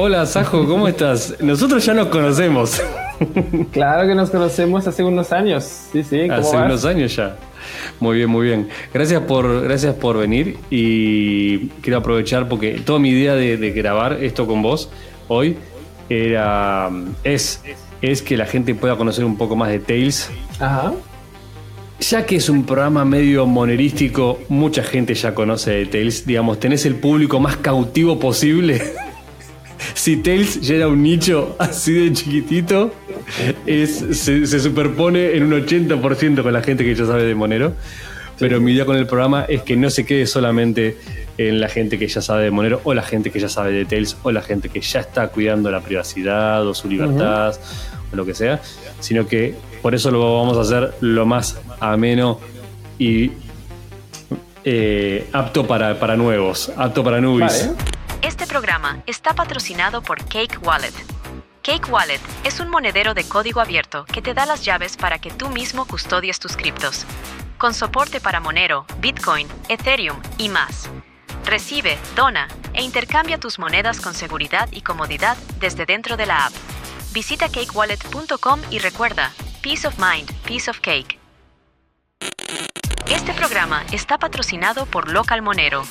Hola, Sajo, ¿cómo estás? Nosotros ya nos conocemos. Claro que nos conocemos hace unos años. Sí, sí. ¿cómo Hace vas? unos años ya. Muy bien, muy bien. Gracias por, gracias por venir y quiero aprovechar porque toda mi idea de, de grabar esto con vos hoy era es, es que la gente pueda conocer un poco más de Tales. Ajá. Ya que es un programa medio monerístico, mucha gente ya conoce de Tales. Digamos, tenés el público más cautivo posible. Si Tales ya era un nicho así de chiquitito, es, se, se superpone en un 80% con la gente que ya sabe de Monero. Pero mi idea con el programa es que no se quede solamente en la gente que ya sabe de Monero, o la gente que ya sabe de Tails, o la gente que ya está cuidando la privacidad o su libertad, o lo que sea, sino que por eso lo vamos a hacer lo más ameno y eh, apto para, para nuevos, apto para nubes. Vale. Este programa está patrocinado por Cake Wallet. Cake Wallet es un monedero de código abierto que te da las llaves para que tú mismo custodies tus criptos. Con soporte para Monero, Bitcoin, Ethereum y más. Recibe, dona e intercambia tus monedas con seguridad y comodidad desde dentro de la app. Visita cakewallet.com y recuerda, Peace of Mind, Peace of Cake. Este programa está patrocinado por Local Monero.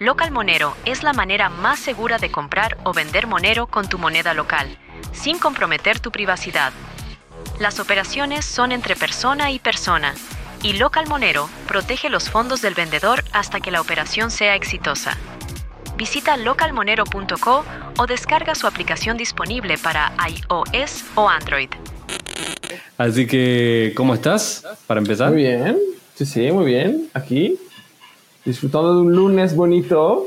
Local Monero es la manera más segura de comprar o vender Monero con tu moneda local, sin comprometer tu privacidad. Las operaciones son entre persona y persona, y Local Monero protege los fondos del vendedor hasta que la operación sea exitosa. Visita localmonero.co o descarga su aplicación disponible para iOS o Android. Así que, ¿cómo estás? Para empezar. Muy bien. Sí, sí, muy bien. Aquí. Disfrutando de un lunes bonito.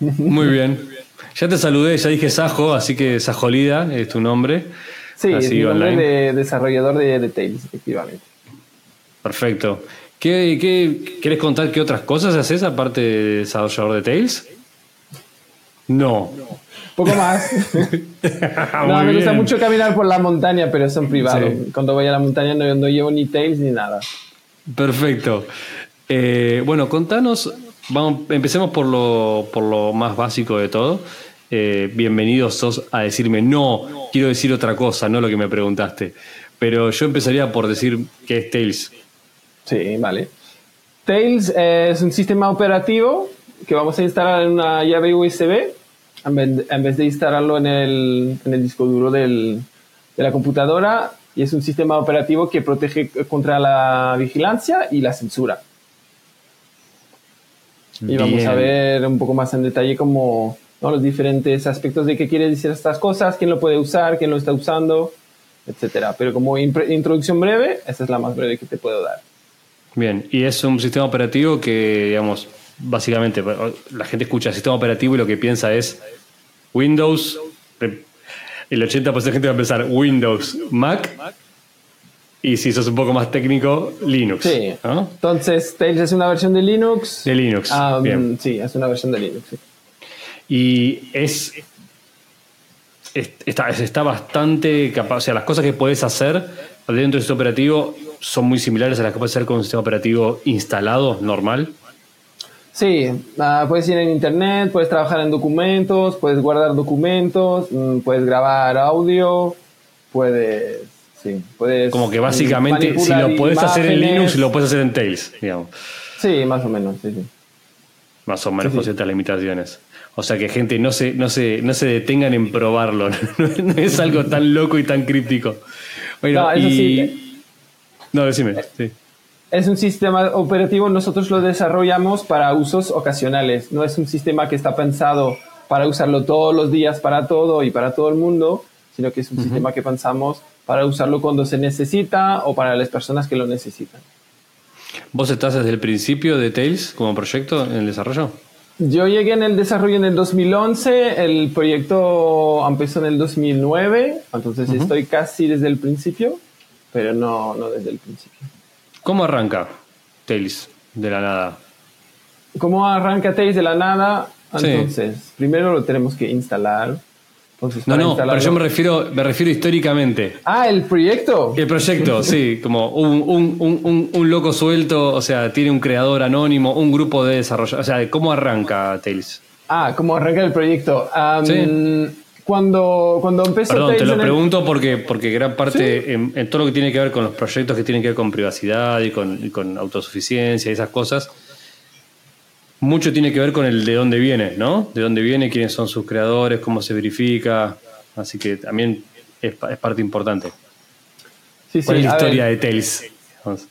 Muy bien. Ya te saludé, ya dije Sajo, así que Sajolida es tu nombre. Sí, es Así, mi nombre online. de desarrollador de, de Tails, efectivamente. Perfecto. ¿Qué, qué, ¿Querés contar qué otras cosas haces aparte de desarrollador de Tails? No. Poco más. no, me gusta mucho caminar por la montaña, pero eso en privado. Sí. Cuando voy a la montaña no, no llevo ni Tails ni nada. Perfecto. Eh, bueno, contanos, vamos, empecemos por lo, más básico de todo. Eh, bienvenidos sos a decirme, no, quiero decir otra cosa, no lo que me preguntaste. Pero yo empezaría por decir qué es Tails. Sí, vale. Tails es un sistema operativo que vamos a instalar en una llave USB en vez, de instalarlo en el, disco duro de la computadora. Y es un sistema operativo que protege contra la vigilancia y la censura. Y vamos Bien. a ver un poco más en detalle como ¿no? los diferentes aspectos de qué quiere decir estas cosas, quién lo puede usar, quién lo está usando, etcétera. Pero como introducción breve, esta es la más breve que te puedo dar. Bien, y es un sistema operativo que, digamos, básicamente la gente escucha sistema operativo y lo que piensa es Windows. El 80% de gente va a pensar Windows, Mac y si sos un poco más técnico, Linux. Sí. ¿no? Entonces, Tails es una versión de Linux. De Linux. Bien. Sí, es una versión de Linux. sí. Y es, es- está, está bastante capaz. O sea, las cosas que puedes hacer dentro del sistema operativo son muy similares a las que puedes hacer con un sistema operativo instalado, normal. Sí, ah, puedes ir en internet, puedes trabajar en documentos, puedes guardar documentos, mm, puedes grabar audio, puedes. Sí, puedes. Como que básicamente, si lo puedes hacer en. Linux, lo puedes hacer en Tails, digamos. Sí, más o menos, sí, sí. Más o menos Sí, con ciertas limitaciones. O sea que gente no se, no se, no se detengan en probarlo. No, es algo tan loco y tan críptico. Bueno, No, eso y- sí. No, decime. Sí. Es un sistema operativo, nosotros lo desarrollamos para usos ocasionales. No es un sistema que está pensado para usarlo todos los días para todo y para todo el mundo, sino que es un sistema que pensamos para usarlo cuando se necesita o para las personas que lo necesitan. ¿Vos estás desde el principio de Tails como proyecto en el desarrollo? Yo llegué en el desarrollo en el 2011, el proyecto empezó en el 2009, entonces estoy casi desde el principio, pero no, no desde el principio. ¿Cómo arranca Tails de la nada? ¿Cómo arranca Tails de la nada? Sí. Entonces, primero lo tenemos que instalar. Entonces, No, no, pero yo me refiero, me refiero históricamente. Ah, el proyecto. El proyecto, sí, como un, un- un- un- un loco suelto, o sea, tiene un creador anónimo, un grupo de desarrollo. O sea, ¿cómo arranca Tails? Ah, ¿cómo arranca el proyecto? Sí. cuando, cuando empezó Perdón, te lo el- pregunto porque, porque gran parte, en, en todo lo que tiene que ver con los proyectos que tienen que ver con privacidad y con, y con autosuficiencia y esas cosas, mucho tiene que ver con el de dónde viene, ¿no? De dónde viene, quiénes son sus creadores, cómo se verifica. Así que también es, pa- es parte importante. Sí, ¿Cuál sí, es la ver, historia de Tails? Vamos.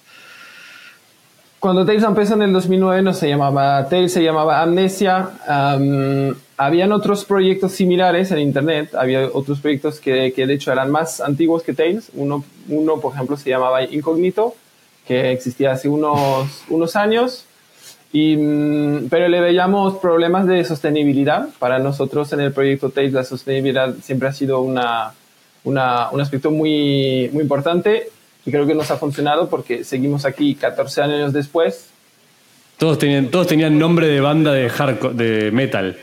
Cuando Tails empezó en el 2009 no se llamaba Tails, se llamaba Amnesia. Am, habían otros proyectos similares en Internet, había otros proyectos que, que de hecho eran más antiguos que Tails. Uno, uno, por ejemplo, se llamaba Incognito, que existía hace unos, unos años. Y, mm, pero le veíamos problemas de sostenibilidad. Para nosotros en el proyecto Tails la sostenibilidad siempre ha sido una, una- un aspecto muy, muy importante y creo que nos ha funcionado porque seguimos aquí 14 años después. Todos tenían, todos tenían nombre de banda de hardcore, de metal.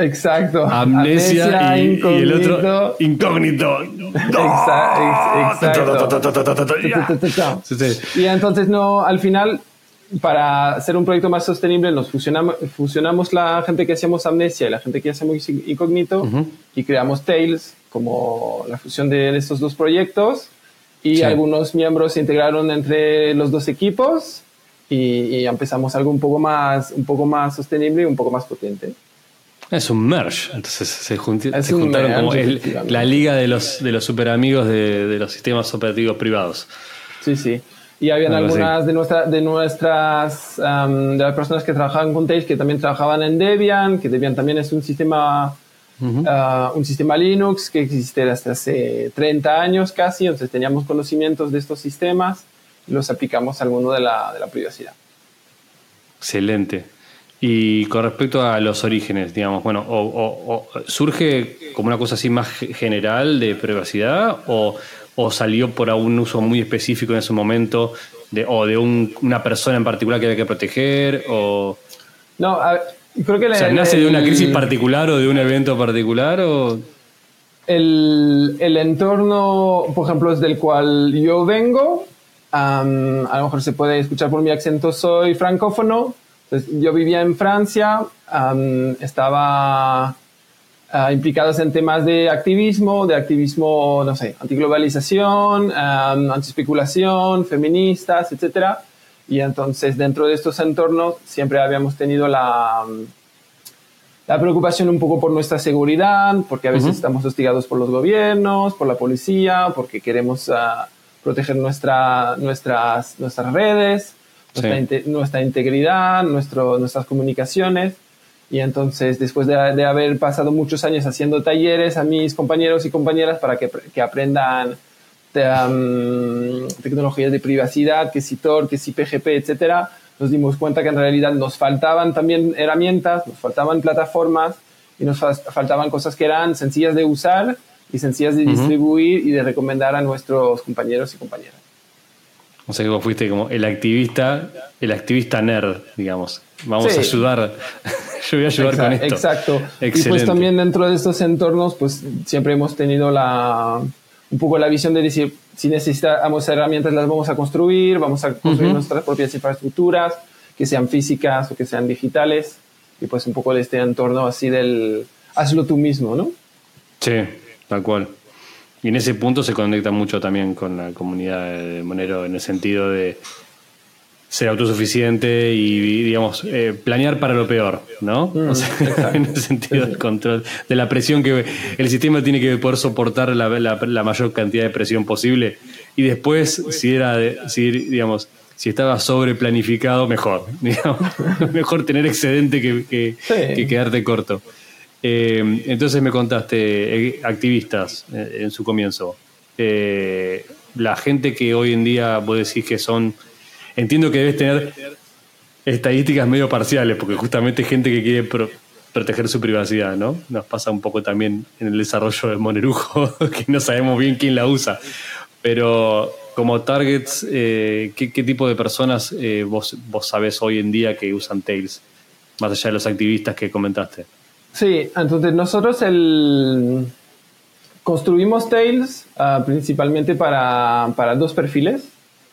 Exacto. Amnesia, y, y el otro incógnito. incógnito. Exa- ex- exacto. Sí. Y entonces no, al final, para hacer un proyecto más sostenible, nos fusionamos, fusionamos la gente que hacíamos Amnesia y la gente que hacíamos Incógnito y creamos Tails como la fusión de estos dos proyectos. Y Sí. algunos miembros se integraron entre los dos equipos y, y empezamos algo un poco más, un poco más sostenible y un poco más potente. Es un merge, entonces se, junti- Es se un juntaron merge, como el- la liga de los, de los super amigos de, de los sistemas operativos privados. Sí, sí. Y habían Algo así. algunas de, nuestra, de nuestras, am, de las personas que trabajaban con Tails que también trabajaban en Debian, que Debian también es un sistema, ah, un sistema Linux que existe desde hace 30 años casi, entonces teníamos conocimientos de estos sistemas y los aplicamos al mundo de la, de la privacidad. Excelente. Y con respecto a los orígenes, digamos, bueno, o, o- o- ¿surge como una cosa así más ge- general de privacidad o, o salió por algún uso muy específico en ese momento de, o de un- una persona en particular que había que proteger? O, No, a ver, creo que o sea, el- ¿nace de una el- crisis particular o de un evento particular? O, el, el entorno, por ejemplo, es del cual yo vengo. am, a lo mejor se puede escuchar por mi acento, soy francófono. Entonces, yo vivía en Francia, am, estaba ah, implicados en temas de activismo, de activismo, no sé, antiglobalización, um, antiespeculación, feministas, etcétera. Y entonces dentro de estos entornos siempre habíamos tenido la, la preocupación un poco por nuestra seguridad, porque a veces estamos hostigados por los gobiernos, por la policía, porque queremos ah, proteger nuestra, nuestras, nuestras redes, Sí. nuestra integridad, nuestro, nuestras comunicaciones. Y entonces, después de, de haber pasado muchos años haciendo talleres a mis compañeros y compañeras para que, que aprendan te- am, tecnologías de privacidad, que si Tor, que si PGP, etcétera, nos dimos cuenta que en realidad nos faltaban también herramientas, nos faltaban plataformas y nos fa- faltaban cosas que eran sencillas de usar y sencillas de distribuir y de recomendar a nuestros compañeros y compañeras. O sea que vos fuiste como el activista, el activista nerd, digamos. Vamos Sí. a ayudar. Yo voy a ayudar con esto. Exacto. Y pues Excelente. también dentro de estos entornos, pues siempre hemos tenido la, un poco la visión de decir, si necesitamos herramientas, las vamos a construir, vamos a construir nuestras propias infraestructuras, que sean físicas o que sean digitales, y pues un poco de este entorno así del, hazlo tú mismo, ¿no? Sí, tal cual. Y en ese punto se conecta mucho también con la comunidad de Monero en el sentido de ser autosuficiente y, digamos, eh, planear para lo peor, ¿no? O sea, en el sentido del control, de la presión que el sistema tiene que poder soportar la, la- la mayor cantidad de presión posible. Y después, si era, de- si, digamos, si estaba sobre planificado, mejor. digamos. mejor tener excedente que, que- Sí. que quedarte corto. Eh, entonces me contaste, eh, activistas eh, en su comienzo. La gente que hoy en día vos decís que son. Entiendo que debes tener estadísticas medio parciales, porque justamente gente que quiere pro- proteger su privacidad, ¿no? Nos pasa un poco también en el desarrollo del Monerujo, que no sabemos bien quién la usa. Pero como targets, eh, ¿qué, tipo de personas vos, vos sabés hoy en día que usan Tails? Más allá de los activistas que comentaste. Sí, entonces nosotros el, construimos Tails ah, principalmente para, para dos perfiles.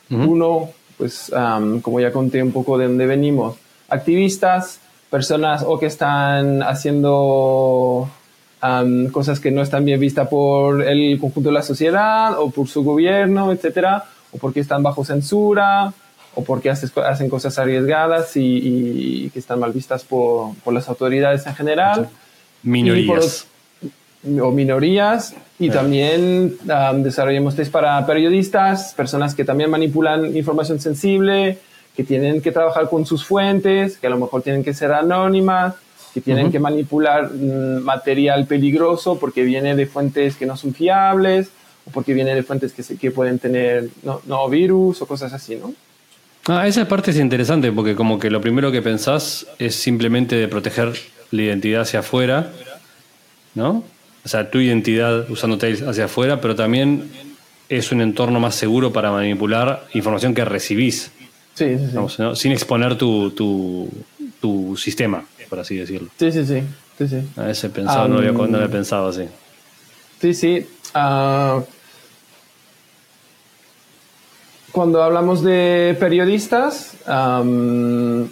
Uno, pues am, como ya conté un poco de dónde venimos, activistas, personas o que están haciendo am, cosas que no están bien vistas por el conjunto de la sociedad o por su gobierno, etcétera, o porque están bajo censura o porque haces hacen cosas arriesgadas y, y que están mal vistas por, por las autoridades en general. Minorías. o minorías. Y también um, desarrollamos test para periodistas, personas que también manipulan información sensible, que tienen que trabajar con sus fuentes, que a lo mejor tienen que ser anónimas, que tienen que manipular mm, material peligroso porque viene de fuentes que no son fiables o porque viene de fuentes que, se- que pueden tener no, no virus o cosas así, ¿no? Ah, esa parte es interesante porque como que lo primero que pensás es simplemente de proteger la identidad hacia afuera, ¿no? O sea, tu identidad usando Tails hacia afuera, pero también es un entorno más seguro para manipular información que recibís, Sí, sí, sí. digamos, ¿no? sin exponer tu, tu, tu sistema, por así decirlo. Sí, sí, sí. sí, sí. A ese pensado, no, había, no había pensado así. Sí, sí. Ah, cuando hablamos de periodistas, am,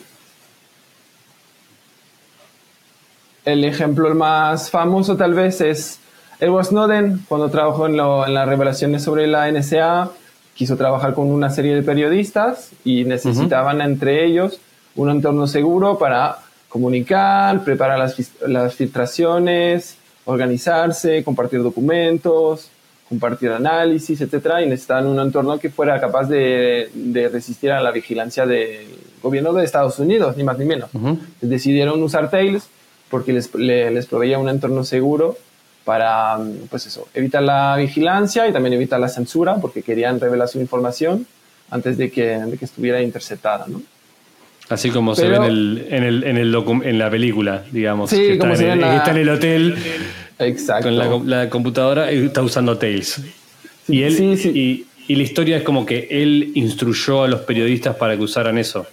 el ejemplo más famoso tal vez es Edward Snowden, cuando trabajó en, lo- en las revelaciones sobre la NSA, quiso trabajar con una serie de periodistas y necesitaban entre ellos un entorno seguro para comunicar, preparar las, las filtraciones, organizarse, compartir documentos, compartir análisis, etcétera, y necesitaban un entorno que fuera capaz de, de resistir a la vigilancia del gobierno de Estados Unidos, ni más ni menos. Decidieron usar Tails porque les, le- les proveía un entorno seguro para, pues eso, evitar la vigilancia y también evitar la censura, porque querían revelar su información antes de que, de que estuviera interceptada, ¿no? Así como se ve Pero- en, el, en, el, en, el en la película, digamos. Sí, que está, como en se ve el, en la- está en el hotel Exacto. con la, com- la computadora está usando Tails. y, él, sí, sí. Y, y la historia es como que él instruyó a los periodistas para que usaran eso.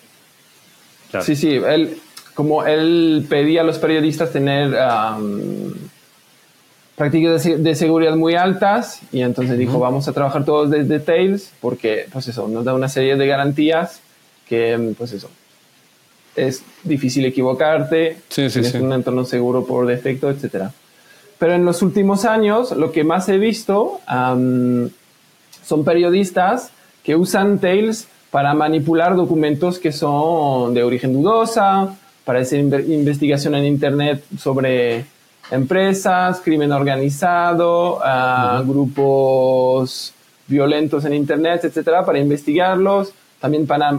Claro. Sí, sí, él, como él pedía a los periodistas tener am, prácticas de seguridad muy altas y entonces dijo, vamos a trabajar todos desde Tails porque, pues eso, nos da una serie de garantías que, pues eso, es difícil equivocarte, Sí, sí, tienes sí. un entorno seguro por defecto, etcétera. Pero en los últimos años, lo que más he visto son periodistas que usan Tails para manipular documentos que son de origen dudosa, para hacer inve- investigación en Internet sobre empresas, crimen organizado, ah, grupos violentos en Internet, etcétera, para investigarlos, también para,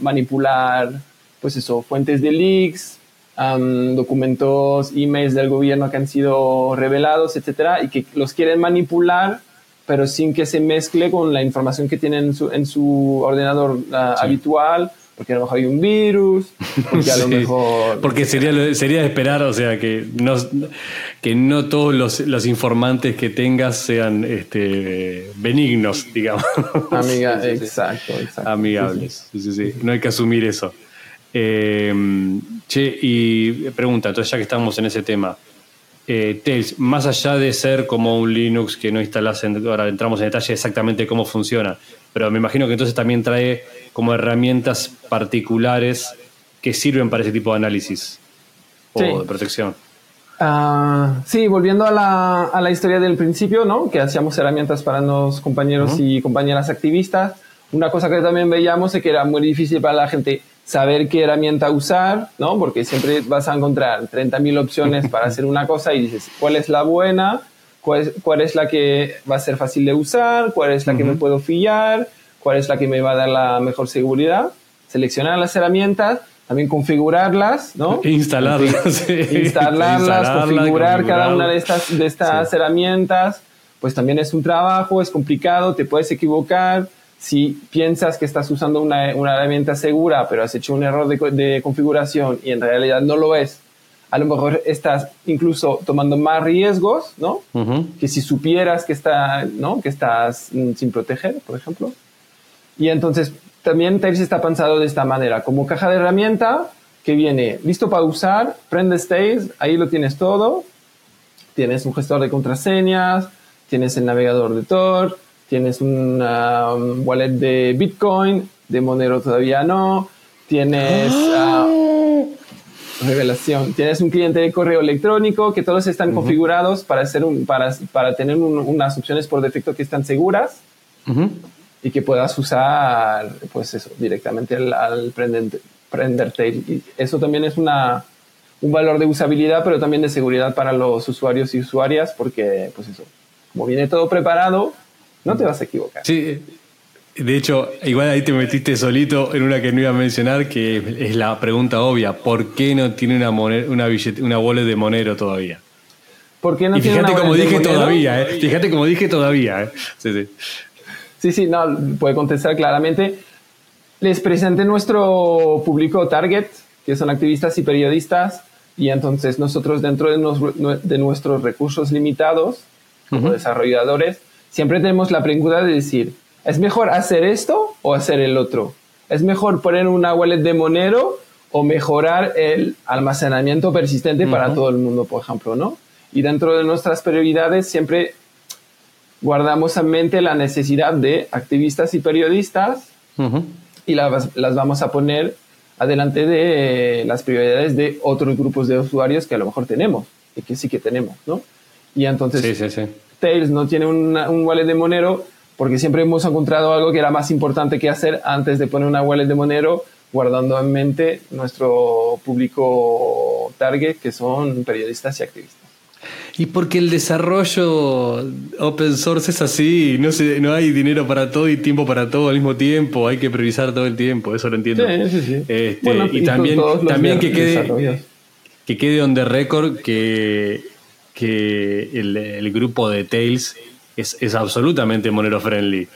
manipular, pues eso, fuentes de leaks, am, documentos, emails del gobierno que han sido revelados, etcétera, y que los quieren manipular, pero sin que se mezcle con la información que tienen en su, en su ordenador ah, habitual, porque a lo mejor hay un virus, porque a lo Sí, mejor... Porque sería, sería esperar, o sea, que no, que no todos los, los informantes que tengas sean este, benignos, digamos. Amiga, Sí, sí, sí. exacto, exacto. Amigables. Sí, sí, sí. No hay que asumir eso. Eh, che, y pregunta, entonces ya que estamos en ese tema, eh, Tails, más allá de ser como un Linux que no instalas, en- ahora entramos en detalle exactamente cómo funciona, pero me imagino que entonces también trae como herramientas particulares que sirven para ese tipo de análisis o Sí. de protección. Ah, sí, volviendo a la, a la historia del principio, ¿no? Que hacíamos herramientas para los compañeros y compañeras activistas. Una cosa que también veíamos es que era muy difícil para la gente saber qué herramienta usar, ¿no? Porque siempre vas a encontrar 30.000 opciones para hacer una cosa y dices, ¿cuál es la buena? ¿Cuál es, cuál es la que va a ser fácil de usar? ¿Cuál es la que me puedo fiar? ¿Cuál es la que me va a dar la mejor seguridad? Seleccionar las herramientas, también configurarlas, ¿no? Instalarlas. sí. instalarlas, Instalarla, configurar cada una de estas, de estas herramientas, pues también es un trabajo, es complicado, te puedes equivocar. Si piensas que estás usando una, una herramienta segura, pero has hecho un error de, co- de configuración y en realidad no lo es, a lo mejor estás incluso tomando más riesgos, ¿no? Que si supieras que, está, ¿no? que estás mm, sin proteger, por ejemplo. Y entonces también Tails está pensado de esta manera, como caja de herramienta que viene listo para usar, prendes Tails, ahí lo tienes todo, tienes un gestor de contraseñas, tienes el navegador de Tor, tienes un um, wallet de Bitcoin, de Monero todavía no, tienes... ah, revelación. Tienes un cliente de correo electrónico que todos están configurados para, hacer un, para, para tener unas opciones por defecto que están seguras y que puedas usar, pues eso, directamente al, prender, prenderte. Y eso también es una, un valor de usabilidad, pero también de seguridad para los usuarios y usuarias, porque, pues eso, como viene todo preparado, no te vas a equivocar. Sí, de hecho, igual ahí te metiste solito en una que no iba a mencionar, que es la pregunta obvia. ¿Por qué no tiene una, una, una wallet de Monero todavía? ¿Por qué no y fíjate como dije todavía, ¿eh? Fíjate como dije todavía, ¿eh? Sí, sí. Sí, sí, no, puede contestar claramente. Les presenté nuestro público target, que son activistas y periodistas, y entonces nosotros dentro de, de nuestros recursos limitados, como desarrolladores, siempre tenemos la pregunta de decir, ¿Es mejor hacer esto o hacer el otro? ¿Es mejor poner una wallet de Monero o mejorar el almacenamiento persistente para todo el mundo, por ejemplo, ¿no? Y dentro de nuestras prioridades siempre guardamos en mente la necesidad de activistas y periodistas y las, vamos a poner adelante de las prioridades de otros grupos de usuarios que a lo mejor tenemos y que sí que tenemos, ¿no? Y entonces Tails no tiene un wallet de Monero, porque siempre hemos encontrado algo que era más importante que hacer antes de poner una wallet de Monero, guardando en mente nuestro público target, que son periodistas y activistas. Y porque el desarrollo open source es así, no, se, no hay dinero para todo y tiempo para todo al mismo tiempo, hay que priorizar todo el tiempo, eso lo entiendo. Sí, sí, sí. Este, y, también, también que, quede, que quede on the record que, que el, el grupo de Tails es, es absolutamente Monero friendly.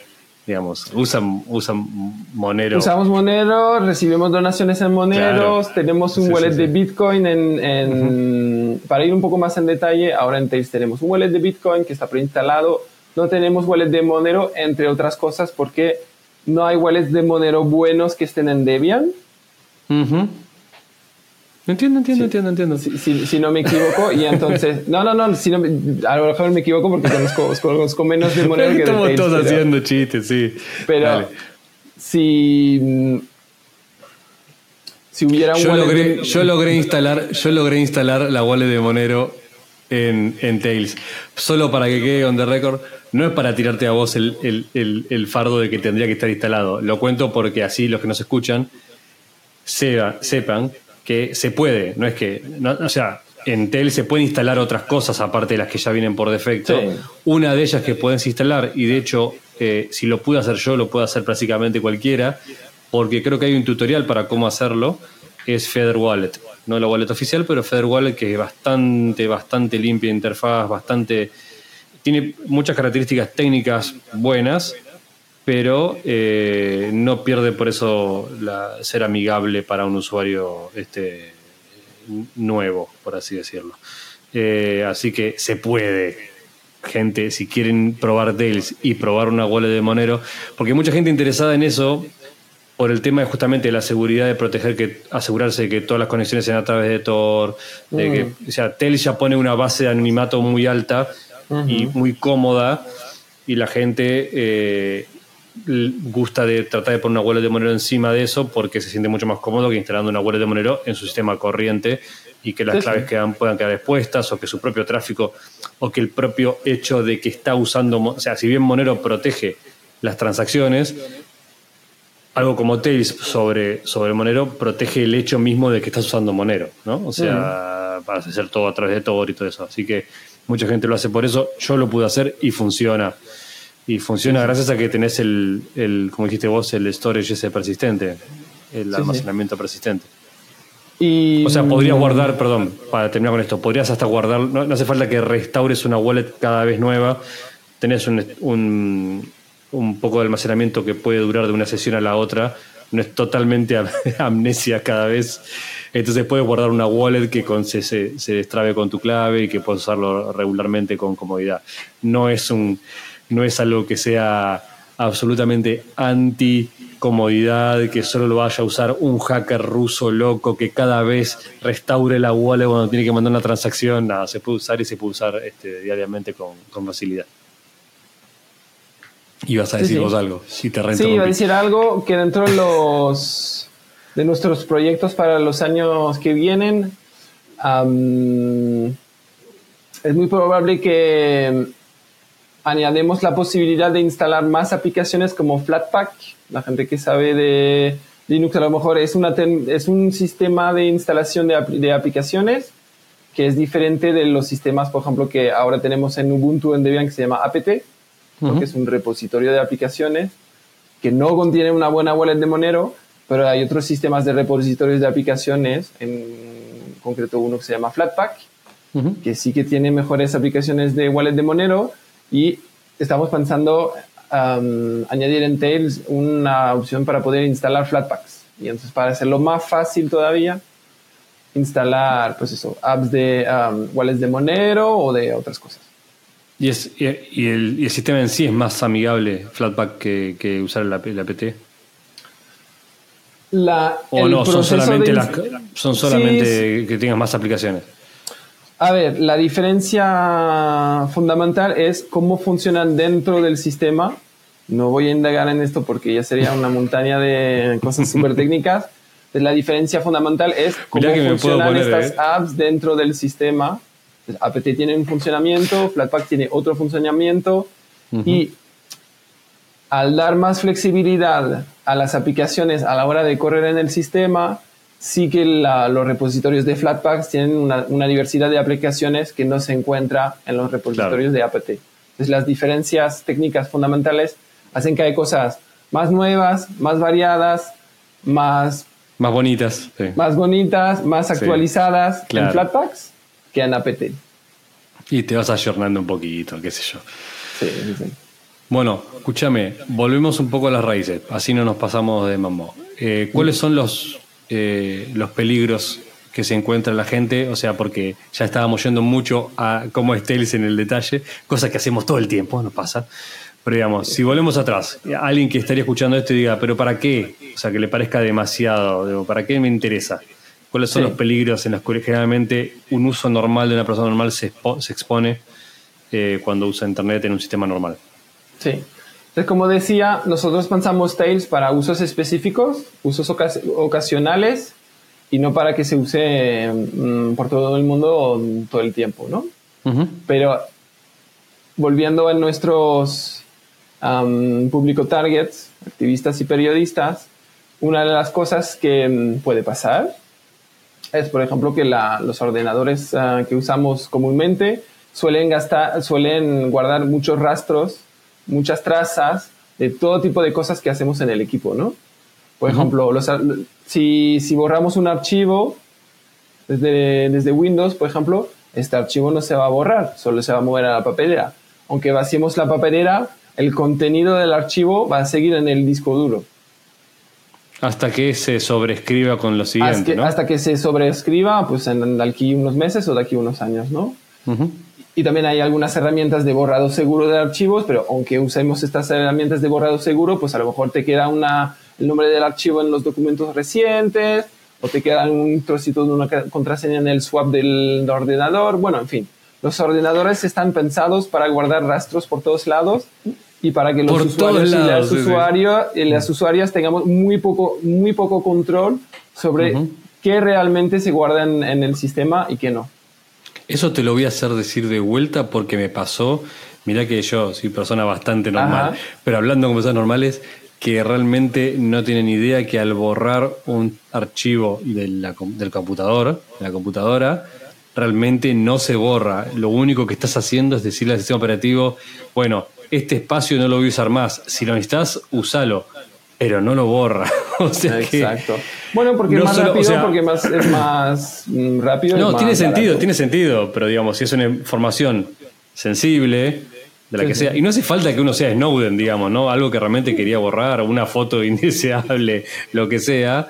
Digamos, usan, usan Monero. Usamos Monero, recibimos donaciones en Monero, tenemos un wallet de Bitcoin en, para ir un poco más en detalle, ahora en Tails tenemos un wallet de Bitcoin que está preinstalado, no tenemos wallet de Monero, entre otras cosas, porque no hay wallets de Monero buenos que estén en Debian. Entiendo, entiendo, entiendo, entiendo. Si, no me equivoco, y entonces. No, no, no, si no, a lo mejor me equivoco porque conozco, conozco menos de Monero que Estamos todos haciendo chistes, sí. Pero si. Si hubiera un yo logré, yo logré instalar Yo logré instalar la wallet de Monero en, en Tails. Solo para que quede on the record. No es para tirarte a vos el, el, el, el fardo de que tendría que estar instalado. Lo cuento porque así los que nos escuchan sepan que se puede, no es que, o sea, en Tel se pueden instalar otras cosas aparte de las que ya vienen por defecto. Una de ellas que puedes instalar, y de hecho, eh, si lo pude hacer yo, lo puede hacer prácticamente cualquiera, porque creo que hay un tutorial para cómo hacerlo, es Feather Wallet. No la wallet oficial, pero Feather Wallet que es bastante, bastante limpia interfaz, bastante... Tiene muchas características técnicas buenas, pero eh, no pierde por eso la, ser amigable para un usuario este, nuevo, por así decirlo. Eh, así que se puede, gente, si quieren probar Tails y probar una wallet de Monero, porque hay mucha gente interesada en eso por el tema de justamente la seguridad de proteger, que asegurarse de que todas las conexiones sean a través de Tor, de que, mm. o sea, Tails ya pone una base de anonimato muy alta y muy cómoda y la gente eh, gusta de tratar de poner una wallet de Monero encima de eso porque se siente mucho más cómodo que instalando una wallet de Monero en su sistema corriente y que las claves puedan quedar expuestas o que su propio tráfico o que el propio hecho de que está usando, o sea, si bien Monero protege las transacciones, algo como Tails sobre, sobre Monero protege el hecho mismo de que estás usando Monero, ¿no? O sea, para hacer todo a través de Tor y todo eso. Así que mucha gente lo hace por eso, yo lo pude hacer y funciona. Y funciona gracias a que tenés el, el, como dijiste vos, el storage ese persistente, el almacenamiento persistente. Y... O sea, podrías guardar, perdón, para terminar con esto, podrías hasta guardar, no, hace falta que restaures una wallet cada vez nueva, tenés un, un, un, poco de almacenamiento que puede durar de una sesión a la otra, no es totalmente amnesia cada vez, entonces puedes guardar una wallet que con, se, se, se destrabe con tu clave y que puedes usarlo regularmente con comodidad. No es un no es algo que sea absolutamente anti comodidad, que solo lo vaya a usar un hacker ruso loco que cada vez restaure la wallet cuando tiene que mandar una transacción. Nada, se puede usar y se puede usar este, diariamente con, con facilidad. Ibas a decir vos algo, si te Sí, iba a decir algo que dentro de los de nuestros proyectos para los años que vienen, es muy probable que añademos la posibilidad de instalar más aplicaciones como Flatpak. La gente que sabe de Linux a lo mejor es, una es un sistema de instalación de, de, aplicaciones que es diferente de los sistemas, por ejemplo, que ahora tenemos en Ubuntu en Debian que se llama apt, que es un repositorio de aplicaciones que no contiene una buena wallet de Monero, pero hay otros sistemas de repositorios de aplicaciones, en concreto uno que se llama Flatpak, que sí que tiene mejores aplicaciones de wallet de Monero y estamos pensando añadir en Tails una opción para poder instalar Flatpaks. Y entonces para hacerlo más fácil todavía, instalar pues eso, apps de wallets de Monero o de otras cosas. ¿Y, es, y, el, sistema en sí es más amigable Flatpak que, usar el, APT? La, ¿O no? Son solamente, son solamente que tengas más aplicaciones. A ver, la diferencia fundamental es cómo funcionan dentro del sistema. No voy a indagar en esto porque ya sería una montaña de cosas súper técnicas. La diferencia fundamental es cómo funcionan estas ¿eh? apps dentro del sistema. apt tiene un funcionamiento, Flatpak tiene otro funcionamiento y al dar más flexibilidad a las aplicaciones a la hora de correr en el sistema, sí que los repositorios de Flatpaks tienen una, diversidad de aplicaciones que no se encuentra en los repositorios de apt. Entonces las diferencias técnicas fundamentales hacen que hay cosas más nuevas, más variadas, más... Más bonitas. Más bonitas, más actualizadas en Flatpaks que en apt. Y te vas ayornando un poquito, qué sé yo. Sí, sí, Bueno, escúchame, volvemos un poco a las raíces, así no nos pasamos de mambo. Eh, ¿Cuáles son los eh, los peligros que se encuentra la gente, o sea, porque ya estábamos yendo mucho a cómo es Tails en el detalle, cosa que hacemos todo el tiempo, no pasa. Pero digamos, si volvemos atrás, alguien que estaría escuchando esto y diga, pero ¿para qué? O sea, que le parezca demasiado, ¿para qué me interesa? ¿Cuáles son los peligros en los que generalmente un uso normal de una persona normal se, se expone eh, cuando usa Internet en un sistema normal? Sí. Entonces, como decía, nosotros pensamos Tails para usos específicos, usos ocasionales y no para que se use mm, por todo el mundo todo el tiempo, ¿no? Pero volviendo a nuestros público targets, activistas y periodistas, una de las cosas que mm, puede pasar es, por ejemplo, que los ordenadores ah, que usamos comúnmente suelen, gastar, suelen guardar muchos rastros muchas trazas de todo tipo de cosas que hacemos en el equipo, ¿no? Por ejemplo, si, si, borramos un archivo desde, desde Windows, por ejemplo, este archivo no se va a borrar, solo se va a mover a la papelera. Aunque vaciemos la papelera, el contenido del archivo va a seguir en el disco duro. Hasta que se sobrescriba con lo siguiente, hasta que, ¿no? Hasta que se sobrescriba, pues en, de aquí unos meses o de aquí unos años, ¿no? Y también hay algunas herramientas de borrado seguro de archivos, pero aunque usemos estas herramientas de borrado seguro, pues a lo mejor te queda una, el nombre del archivo en los documentos recientes, o te queda un trocito de una contraseña en el swap del ordenador. Bueno, en fin, los ordenadores están pensados para guardar rastros por todos lados y para que los usuarios y, las usuarios, y las usuarias tengamos muy poco, muy poco control sobre qué realmente se guarda en el sistema y qué no. Eso te lo voy a hacer decir de vuelta porque me pasó. Mirá que yo soy persona bastante normal, pero hablando con personas normales que realmente no tienen idea que al borrar un archivo del computador, de la computadora, realmente no se borra. Lo único que estás haciendo es decirle al sistema operativo, bueno, este espacio no lo voy a usar más. Si lo necesitas, usalo pero no lo borra. Exacto. bueno, porque es más rápido, porque más, es más mm, rápido. No, tiene sentido, tiene sentido, pero digamos, si es una información sensible, de la que sea, y no hace falta que uno sea Snowden, digamos, ¿no? Algo que realmente quería borrar, una foto indeseable, lo que sea.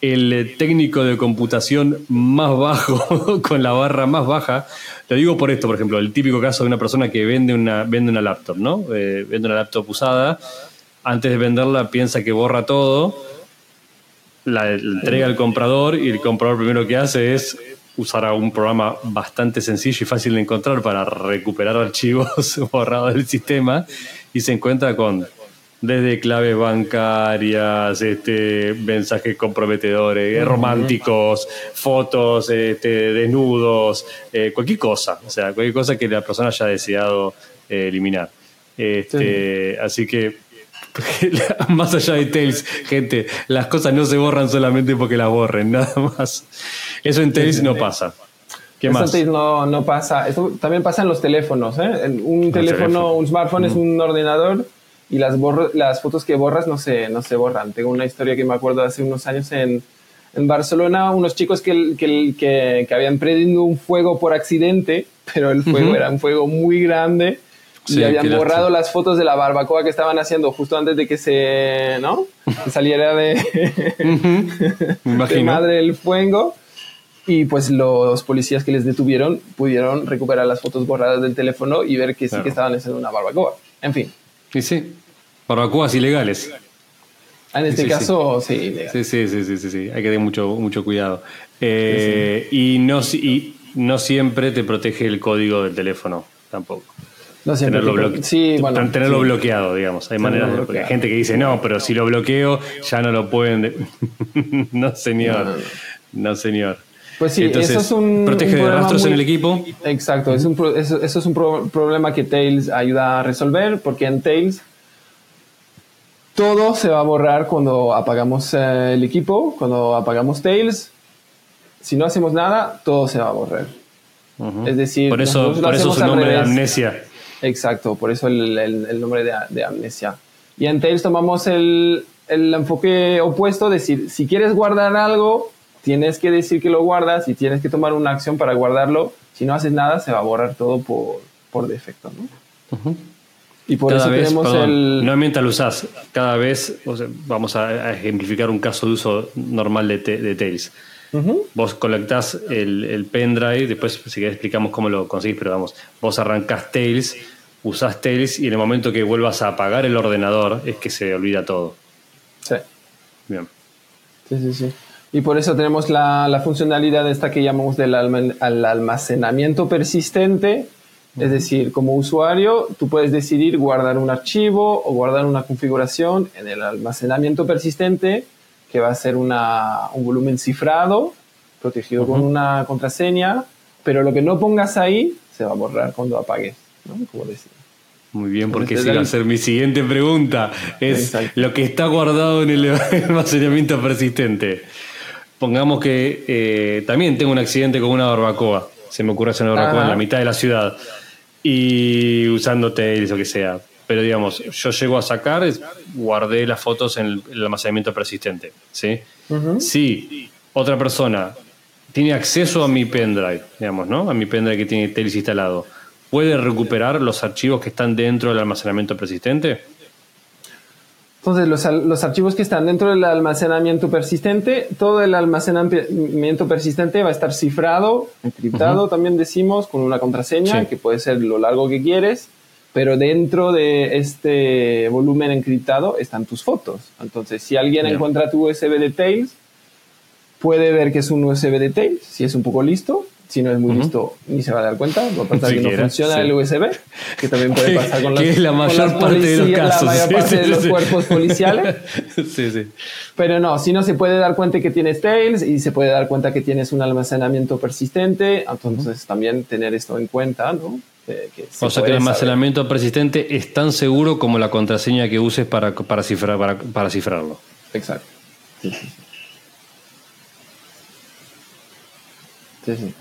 El técnico de computación más bajo, con la barra más baja, lo digo por esto, por ejemplo, el típico caso de una persona que vende una, vende una laptop, ¿no? Eh, vende una laptop usada antes de venderla piensa que borra todo, la entrega al comprador y el comprador primero que hace es usar un programa bastante sencillo y fácil de encontrar para recuperar archivos borrados del sistema y se encuentra con desde claves bancarias, este, mensajes comprometedores, románticos, fotos, este, desnudos, eh, cualquier cosa, o sea, cualquier cosa que la persona haya deseado eh, eliminar. Este, Así que, más allá de Tails, gente, las cosas no se borran solamente porque las borren, nada más. Eso en Tails no pasa. ¿Qué más? no, no pasa. Eso también pasa en los teléfonos. Un teléfono, un smartphone es un ordenador y las, las fotos que borras no se, no se borran. Tengo una historia que me acuerdo hace unos años en, en Barcelona, unos chicos que, que, que, que, habían prendido un fuego por accidente, pero el fuego era un fuego muy grande y habían borrado las fotos de la barbacoa que estaban haciendo justo antes de que se, ¿no? saliera de, de madre el fuego. Y pues los policías que les detuvieron pudieron recuperar las fotos borradas del teléfono y ver que sí que estaban haciendo una barbacoa. En fin. Sí, sí. Barbacoas ilegales. En este caso, sí. Sí, sí, sí, sí, sí, Hay que tener mucho, mucho cuidado. Eh, y, no, y no siempre te protege el código del teléfono, tampoco. No siempre. Tenerlo, sí, bueno, tenerlo bloqueado, digamos. Hay maneras porque hay gente que dice, no, pero si lo bloqueo, ya no lo pueden. no, señor. No, señor. Pues sí, eso es un. Protege de rastros en el equipo. Exacto, es un, eso, eso, es un problema que Tails ayuda a resolver, porque en Tails todo se va a borrar cuando apagamos eh, el equipo, cuando apagamos Tails. Si no hacemos nada, todo se va a borrar. Es decir, por eso, por eso su nombre de amnesia. Exacto, por eso el, nombre de, amnesia. Y en Tails tomamos el, enfoque opuesto, decir, si quieres guardar algo, tienes que decir que lo guardas y tienes que tomar una acción para guardarlo. Si no haces nada, se va a borrar todo por, por defecto. ¿no? Y por eso tenemos el. No mientras lo usás, cada vez vamos a, ejemplificar un caso de uso normal de, de Tails. Vos colectás el, pendrive, después si querés explicamos cómo lo conseguís, pero vamos, vos arrancás Tails, usás Tails y en el momento que vuelvas a apagar el ordenador es que se olvida todo. Sí. Bien. Sí, sí, sí. Y por eso tenemos la, la funcionalidad esta que llamamos del almacenamiento persistente, es decir, como usuario, tú puedes decidir guardar un archivo o guardar una configuración en el almacenamiento persistente, que va a ser una, un volumen cifrado, protegido con una contraseña, pero lo que no pongas ahí se va a borrar cuando apagues, ¿no? Como decía. Muy bien, porque esa va a ser mi siguiente pregunta. Es lo que está guardado en el almacenamiento persistente. Pongamos que eh, también tengo un accidente con una barbacoa. Se me ocurre hacer una barbacoa en la mitad de la ciudad y usando Tails o que sea. Pero digamos, yo llego a sacar, guardé las fotos en el, almacenamiento persistente. ¿sí? Si otra persona tiene acceso a mi pendrive, digamos, ¿no? A mi pendrive que tiene Tails instalado, ¿puede recuperar los archivos que están dentro del almacenamiento persistente? Entonces, los, los, archivos que están dentro del almacenamiento persistente, todo el almacenamiento persistente va a estar cifrado, encriptado, también decimos, con una contraseña, que puede ser lo largo que quieres, pero dentro de este volumen encriptado están tus fotos. Entonces, si alguien encuentra tu USB de Tails, puede ver que es un USB de Tails, si es un poco listo, si no es muy listo, ni se va a dar cuenta. Va a pasar que no funciona el USB, que también puede pasar con, es la mayor parte de los casos. La mayor parte de los cuerpos policiales. sí, sí. Pero no, si no se puede dar cuenta que tienes Tails y se puede dar cuenta que tienes un almacenamiento persistente. Entonces, también tener esto en cuenta, ¿no? o sea que el almacenamiento persistente es tan seguro como la contraseña que uses para, para, cifrar, para, para cifrarlo. Exacto. Sí, sí.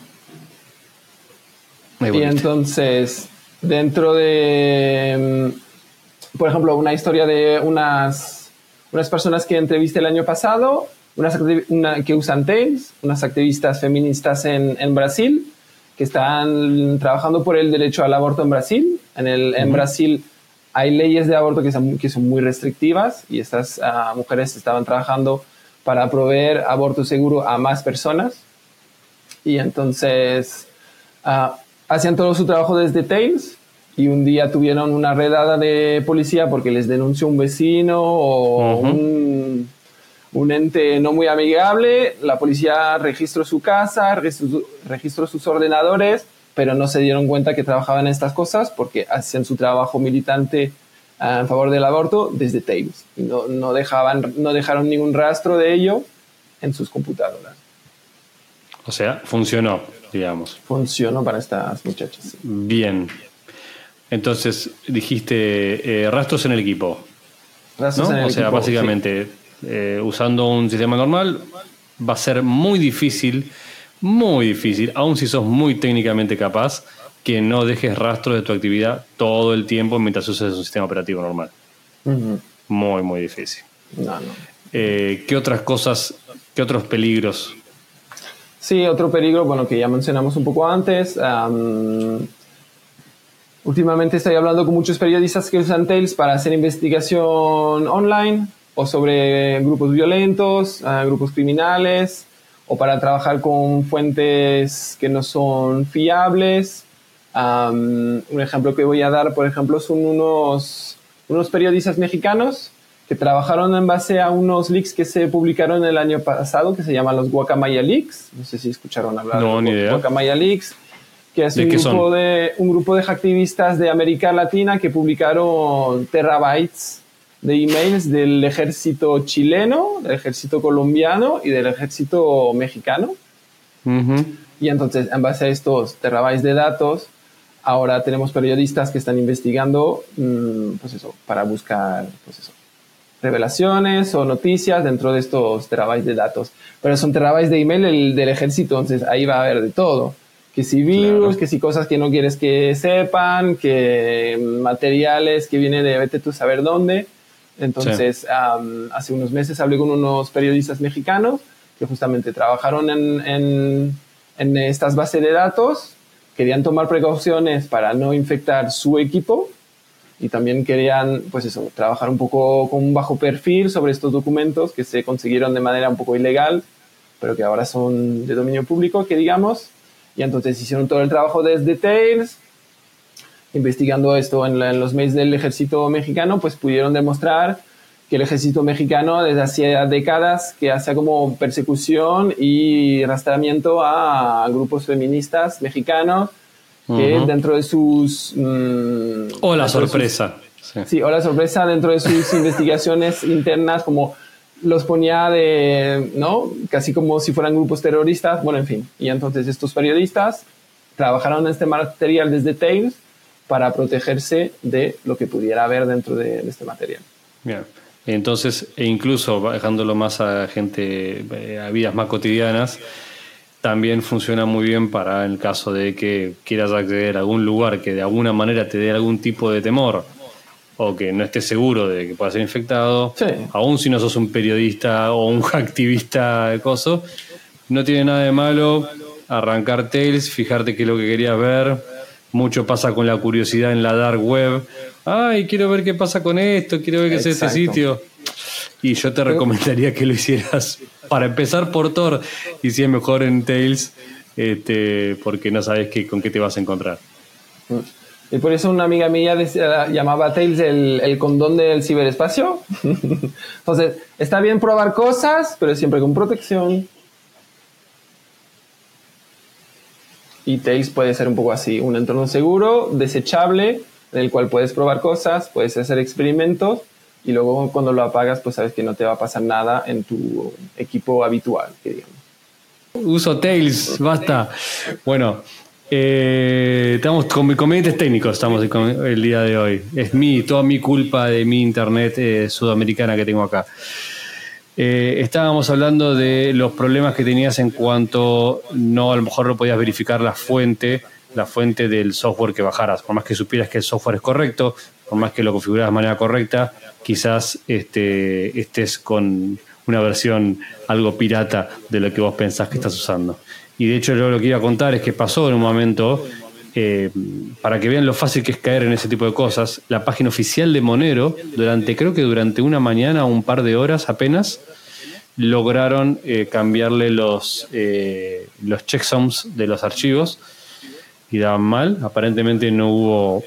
Sí y entonces, dentro de, mm, por ejemplo, una historia de unas, unas personas que entrevisté el año pasado, unas que usan Tails, unas activistas feministas en, en, Brasil, que están trabajando por el derecho al aborto en Brasil. En, el, en Brasil hay leyes de aborto que son, que son muy restrictivas y estas ah, mujeres estaban trabajando para proveer aborto seguro a más personas. Y entonces, uh, hacían todo su trabajo desde Tails y un día tuvieron una redada de policía porque les denunció un vecino o un, un, ente no muy amigable. La policía registró su casa, registró, sus ordenadores, pero no se dieron cuenta que trabajaban estas cosas porque hacían su trabajo militante en favor del aborto desde Tails. No, no, dejaban, no dejaron ningún rastro de ello en sus computadoras. O sea, funcionó, digamos. Funcionó para estas muchachas. Bien. Entonces, dijiste eh, rastros en el equipo. Rastros en el o sea, equipo, básicamente, eh, usando un sistema normal, va a ser muy difícil, muy difícil, aun si sos muy técnicamente capaz, que no dejes rastro de tu actividad todo el tiempo mientras uses un sistema operativo normal. Muy, muy difícil. No, no. Eh, ¿Qué otras cosas, qué otros peligros? Sí, otro peligro, bueno, que ya mencionamos un poco antes. am, últimamente estoy hablando con muchos periodistas que usan Tails para hacer investigación online o sobre grupos violentos, ah, grupos criminales, o para trabajar con fuentes que no son fiables. Un ejemplo que voy a dar, por ejemplo, son unos, unos periodistas mexicanos que trabajaron en base a unos leaks que se publicaron el año pasado, que se llaman los Guacamaya Leaks. No sé si escucharon hablar No, de ni idea. Guacamaya Leaks, que es ¿De un grupo son? de, un grupo de hacktivistas de América Latina que publicaron terabytes de emails del ejército chileno, del ejército colombiano y del ejército mexicano. Ujú. Y entonces, en base a estos terabytes de datos, ahora tenemos periodistas que están investigando, mm, pues eso, para buscar, pues eso, revelaciones o noticias dentro de estos terabytes de datos. Pero son terabytes de email del, del ejército, entonces ahí va a haber de todo. Que si virus, Claro. que si cosas que no quieres que sepan, que materiales que vienen de vete tú saber dónde. Entonces, hace unos meses hablé con unos periodistas mexicanos que justamente trabajaron en, en, en estas bases de datos, querían tomar precauciones para no infectar su equipo y también querían, pues eso, trabajar un poco con un bajo perfil sobre estos documentos que se consiguieron de manera un poco ilegal, pero que ahora son de dominio público, que digamos. Y entonces hicieron todo el trabajo desde Tails, investigando esto en, la- en los mails del ejército mexicano, pues pudieron demostrar que el ejército mexicano desde hacía décadas que hacía como persecución y rastramiento a grupos feministas mexicanos que Ujú. dentro de sus... mm, O la de sus- sorpresa. Sí. Sí, o la sorpresa dentro de sus investigaciones internas, como los ponía de, ¿no? Casi como si fueran grupos terroristas, bueno, en fin. Y entonces estos periodistas trabajaron en este material desde Tails para protegerse de lo que pudiera haber dentro de, de este material. Bien. Entonces, e incluso dejándolo más a gente, eh, a vidas más cotidianas, también funciona muy bien para el caso de que quieras acceder a algún lugar que de alguna manera te dé algún tipo de temor o que no estés seguro de que puedas ser infectado, Sí. aun si no sos un periodista o un activista de coso, no tiene nada de malo arrancar Tails, fijarte qué es lo que querías ver. Mucho pasa con la curiosidad en la dark web. Ay, quiero ver qué pasa con esto, quiero ver qué es este sitio. Y yo te recomendaría que lo hicieras para empezar por Thor y si es mejor en Tails, este, porque no sabes qué, con qué te vas a encontrar. Y por eso una amiga mía decía- llamaba a Tails el, el condón del ciberespacio. Entonces, está bien probar cosas, pero siempre con protección. Y Tails puede ser un poco así, un entorno seguro, desechable, en el cual puedes probar cosas, puedes hacer experimentos y luego cuando lo apagas, pues sabes que no te va a pasar nada en tu equipo habitual, que digamos. Uso Tails, basta. Bueno, eh, estamos con comediantes técnicos, estamos el día de hoy. Es mi, toda mi culpa de mi internet eh, sudamericana que tengo acá. Eh, estábamos hablando de los problemas que tenías en cuanto no, a lo mejor no podías verificar la fuente, la fuente del software que bajaras. Por más que supieras que el software es correcto, por más que lo configuraras de manera correcta, quizás este, estés con una versión algo pirata de lo que vos pensás que estás usando. Y de hecho, yo lo que iba a contar es que pasó en un momento, eh, para que vean lo fácil que es caer en ese tipo de cosas, la página oficial de Monero, durante, creo que durante una mañana o un par de horas apenas, lograron eh, cambiarle eh, los checksums de los archivos y daban mal. Aparentemente no hubo,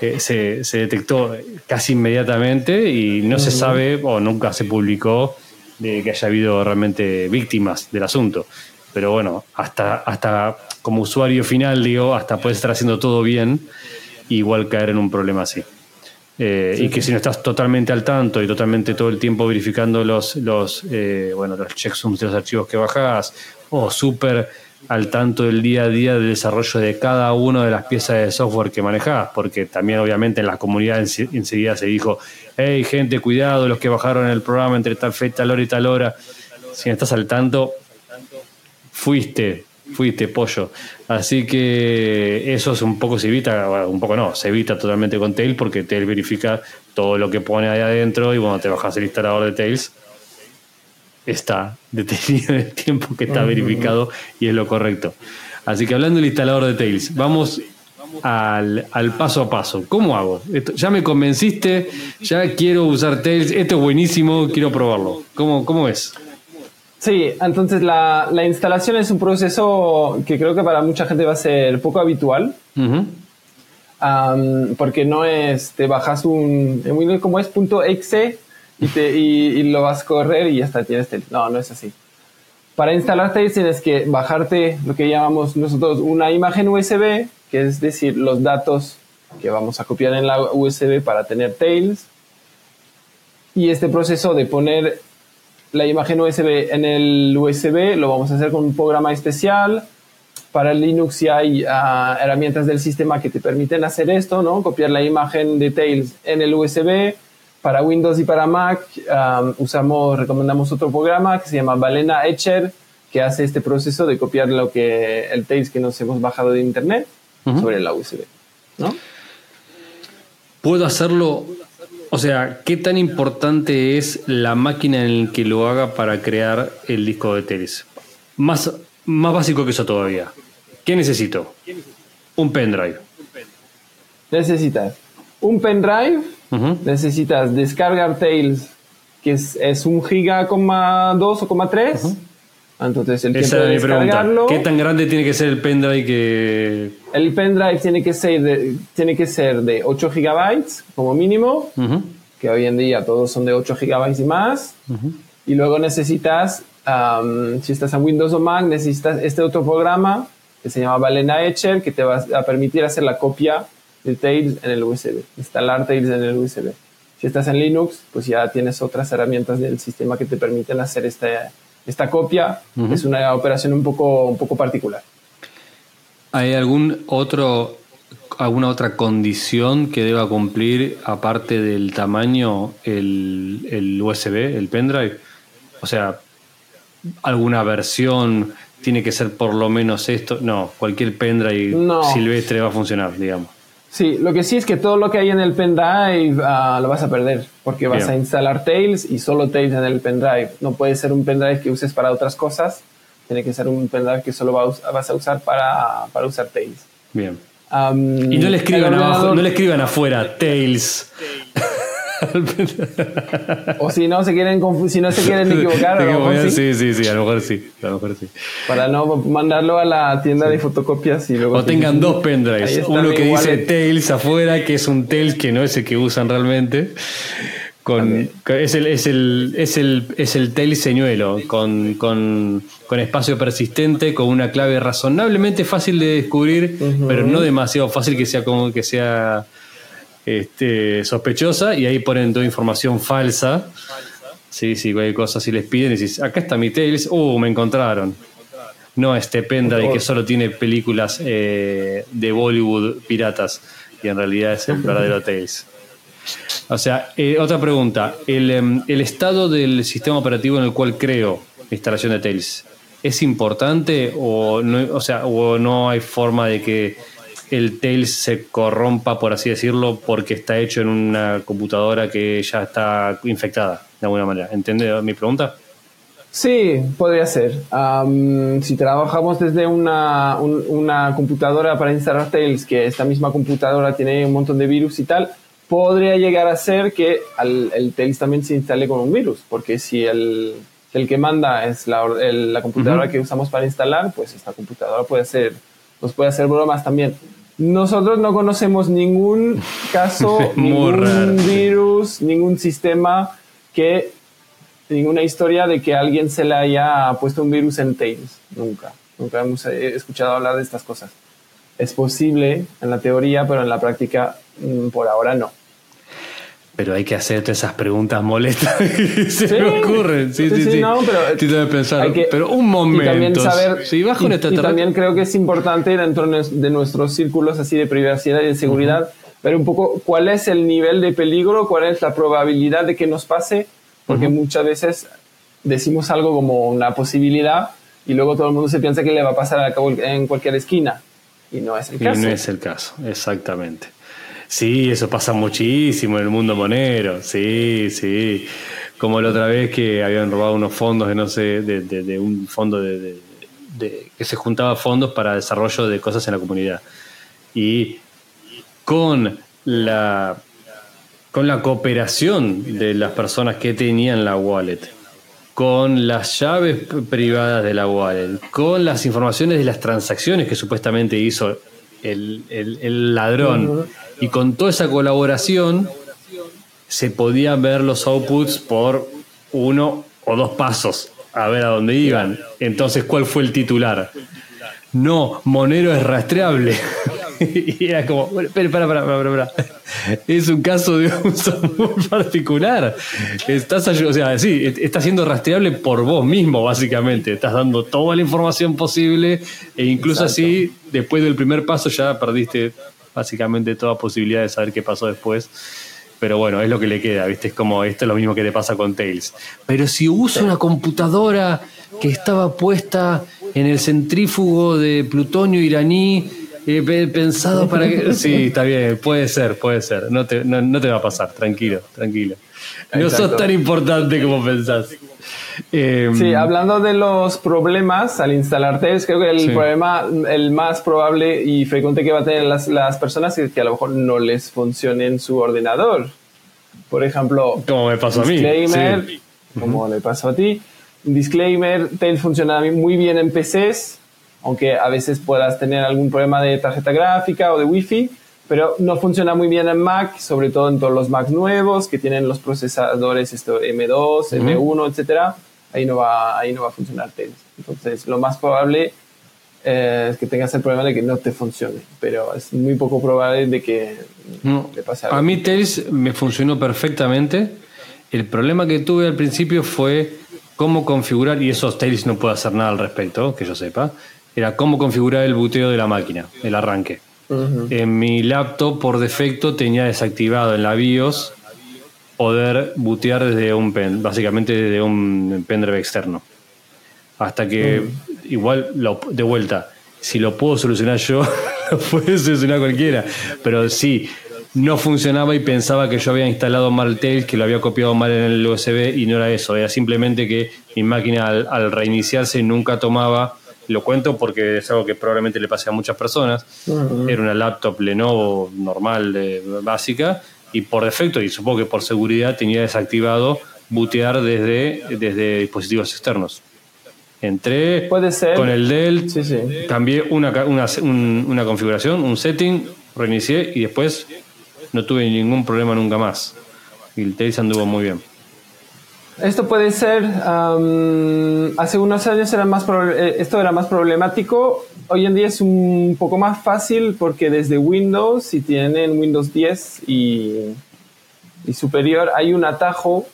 eh, se, se detectó casi inmediatamente y no se sabe o nunca se publicó de que haya habido realmente víctimas del asunto. Pero bueno, hasta, hasta como usuario final, digo, hasta puedes estar haciendo todo bien, igual caer en un problema así. Eh, y que si no estás totalmente al tanto y totalmente todo el tiempo verificando los, los, eh, bueno, los checksums de los archivos que bajás, o súper al tanto del día a día del desarrollo de cada una de las piezas de software que manejás, porque también obviamente en la comunidad enseguida se dijo, hey gente, cuidado, los que bajaron el programa entre tal fecha, tal hora y tal hora, si estás al tanto, fuiste, fuiste pollo. Así que eso es un poco se evita, un poco no, se evita totalmente con Tails porque Tails verifica todo lo que pone ahí adentro y cuando te bajas el instalador de Tails está detenido en el tiempo que está verificado y es lo correcto. Así que hablando del instalador de Tails, vamos al, paso a paso. ¿Cómo hago? ya me convenciste, ya quiero usar Tails, esto es buenísimo, quiero probarlo. ¿Cómo, cómo es? Sí, entonces la, instalación es un proceso que creo que para mucha gente va a ser poco habitual. porque no es, te bajas un, como es .exe y, lo vas a correr y ya está, tienes Tails. No, no es así. Para instalar Tails tienes que bajarte lo que llamamos nosotros una imagen USB, que es decir, los datos que vamos a copiar en la USB para tener Tails. Y este proceso de poner la imagen USB en el USB lo vamos a hacer con un programa especial. Para Linux ya hay ah, herramientas del sistema que te permiten hacer esto, ¿no? Copiar la imagen de Tails en el USB para Windows y para Mac um, usamos, recomendamos otro programa que se llama Balena Etcher, que hace este proceso de copiar lo que el Tails que nos hemos bajado de internet sobre la USB. ¿no? Puedo hacerlo, o sea, ¿qué tan importante es la máquina en la que lo haga para crear el disco de Tails? Más, más básico que eso todavía. ¿Qué necesito? Un pendrive. Necesitas un pendrive necesitas descargar Tails, que es, es un giga, coma dos o coma tres. Entonces, el tiempo de descargarlo. ¿Qué tan grande tiene que ser el pendrive que.? El pendrive tiene que ser de, tiene que ser de 8 gigabytes como mínimo, que hoy en día todos son de 8 gigabytes y más. Y luego necesitas, si estás en Windows o Mac, necesitas este otro programa que se llama Balena Etcher, que te va a permitir hacer la copia de Tails en el USB, instalar Tails en el USB. Si estás en Linux, pues ya tienes otras herramientas del sistema que te permiten hacer esta, esta copia. Es una operación un poco, un poco particular. ¿Hay algún otro, alguna otra condición que deba cumplir aparte del tamaño el, el USB, el pendrive? O sea, alguna versión tiene que ser por lo menos esto. No, cualquier pendrive silvestre va a funcionar, digamos. Sí, lo que sí es que todo lo que hay en el pendrive uh, lo vas a perder porque vas a instalar Tails y solo Tails en el pendrive. No puede ser un pendrive que uses para otras cosas. Tiene que ser un pendrive que solo vas a usar para, para usar Tails. Bien. y no le escriban abajo, no le escriban afuera Tails. O si no se quieren si no se quieren equivocar, a lo mejor sí. sí. sí, a lo mejor sí, a lo mejor sí. Para no mandarlo a la tienda de fotocopias y luego. O tengan dos pendrives, uno que dice Tails afuera, que es un Tails que no es el que usan realmente. Con, es, el, es, el, es, el, es el Tails señuelo, con, con, con, espacio persistente, con una clave razonablemente fácil de descubrir, pero no demasiado fácil que sea como que sea este, sospechosa y ahí ponen toda información falsa. Sí, sí, cualquier cosa si les piden y dices, acá está mi Tails, uh, me encontraron. No este pendrive que solo tiene películas eh, de Bollywood piratas y en realidad es el verdadero Tails. O sea, eh, otra pregunta. Em, el, estado del sistema operativo en el cual creo la instalación de Tails, ¿es importante o no, o sea, o no hay forma de que el Tails se corrompa, por así decirlo, porque está hecho en una computadora que ya está infectada, de alguna manera. ¿Entiende mi pregunta? Sí, podría ser. si trabajamos desde una, computadora para instalar Tails, que esta misma computadora tiene un montón de virus y tal, podría llegar a ser que el Tails también se instale con un virus, porque si el, el que manda es la, la computadora que usamos para instalar, pues esta computadora puede ser, nos puede hacer bromas también. Nosotros no conocemos ningún caso, ningún virus, ningún sistema que, ninguna historia de que alguien se le haya puesto un virus en Tails. Nunca, nunca hemos eh, escuchado hablar de estas cosas. Es posible en la teoría, pero en la práctica mm, por ahora no. Pero hay que hacer todas esas preguntas molestas que se me ocurren. Sí, sí, sí. No, pero, pensar. pero un momento. Y también saber. Si bajo y, y también creo que es importante dentro de nuestros círculos así de privacidad y de seguridad ver un poco cuál es el nivel de peligro, cuál es la probabilidad de que nos pase, porque muchas veces decimos algo como una posibilidad y luego todo el mundo se piensa que le va a pasar a cabo en cualquier esquina. Y no es el caso. Y no es el caso, exactamente. Sí, eso pasa muchísimo en el mundo monero. Sí, sí. Como la otra vez que habían robado unos fondos de no sé, de, un fondo de, que se juntaba fondos para desarrollo de cosas en la comunidad. Y con la con la cooperación de las personas que tenían la wallet, con las llaves privadas de la wallet, con las informaciones de las transacciones que supuestamente hizo el, ladrón, y con toda esa colaboración se podían ver los outputs por uno o dos pasos a ver a dónde iban. Entonces, ¿cuál fue el titular? No, Monero es rastreable. y era como, espera, para, para, para, para, Es un caso de uso muy particular. Estás, o sea, sí, está siendo rastreable por vos mismo, básicamente. Estás dando toda la información posible e incluso así, después del primer paso ya perdiste básicamente toda posibilidad de saber qué pasó después. Pero bueno, es lo que le queda, ¿viste? Es como esto es lo mismo que te pasa con Tails. Pero si uso una computadora que estaba puesta en el centrífugo de plutonio iraní he pensado para que. Sí, está bien, puede ser, puede ser. No te, no, te va a pasar, tranquilo, tranquilo. No sos tan importante como pensás. Em, sí, hablando de los problemas al instalar Tails, creo que el problema, el más probable y frecuente que va a tener las, las personas es que a lo mejor no les funcione en su ordenador. Por ejemplo, como me pasó a mí. Disclaimer, como le pasó a ti. Disclaimer, Tails funciona muy bien en PCs, aunque a veces puedas tener algún problema de tarjeta gráfica o de Wi-Fi, pero no funciona muy bien en Mac, sobre todo en todos los Macs nuevos que tienen los procesadores esto, M2, M1, etcétera. Ahí no va, ahí no va a funcionar Tails. Entonces, lo más probable eh, es que tengas el problema de que no te funcione, pero es muy poco probable de que no. le pase algo. A mí Tails me funcionó perfectamente. El problema que tuve al principio fue cómo configurar, y esos Tails no puedo hacer nada al respecto, que yo sepa, era cómo configurar el buteo de la máquina, el arranque. En mi laptop por defecto tenía desactivado en la BIOS poder bootear desde un pen, básicamente desde un pendrive externo. Hasta que igual de vuelta, si lo puedo solucionar yo, lo puede solucionar cualquiera. Pero sí, no funcionaba y pensaba que yo había instalado mal Tails, que lo había copiado mal en el USB y no era eso, era simplemente que mi máquina al reiniciarse nunca tomaba lo cuento porque es algo que probablemente le pase a muchas personas. Era una laptop Lenovo normal, básica, y por defecto, y supongo que por seguridad, tenía desactivado bootear desde, desde dispositivos externos. Entré con el Dell, cambié una, una configuración, un setting, reinicié y después no tuve ningún problema nunca más. Y el Tails anduvo muy bien. Esto puede ser, hace unos años era más eh, esto era más problemático, hoy en día es un poco más fácil porque desde Windows, si tienen Windows 10 y, superior, hay un atajo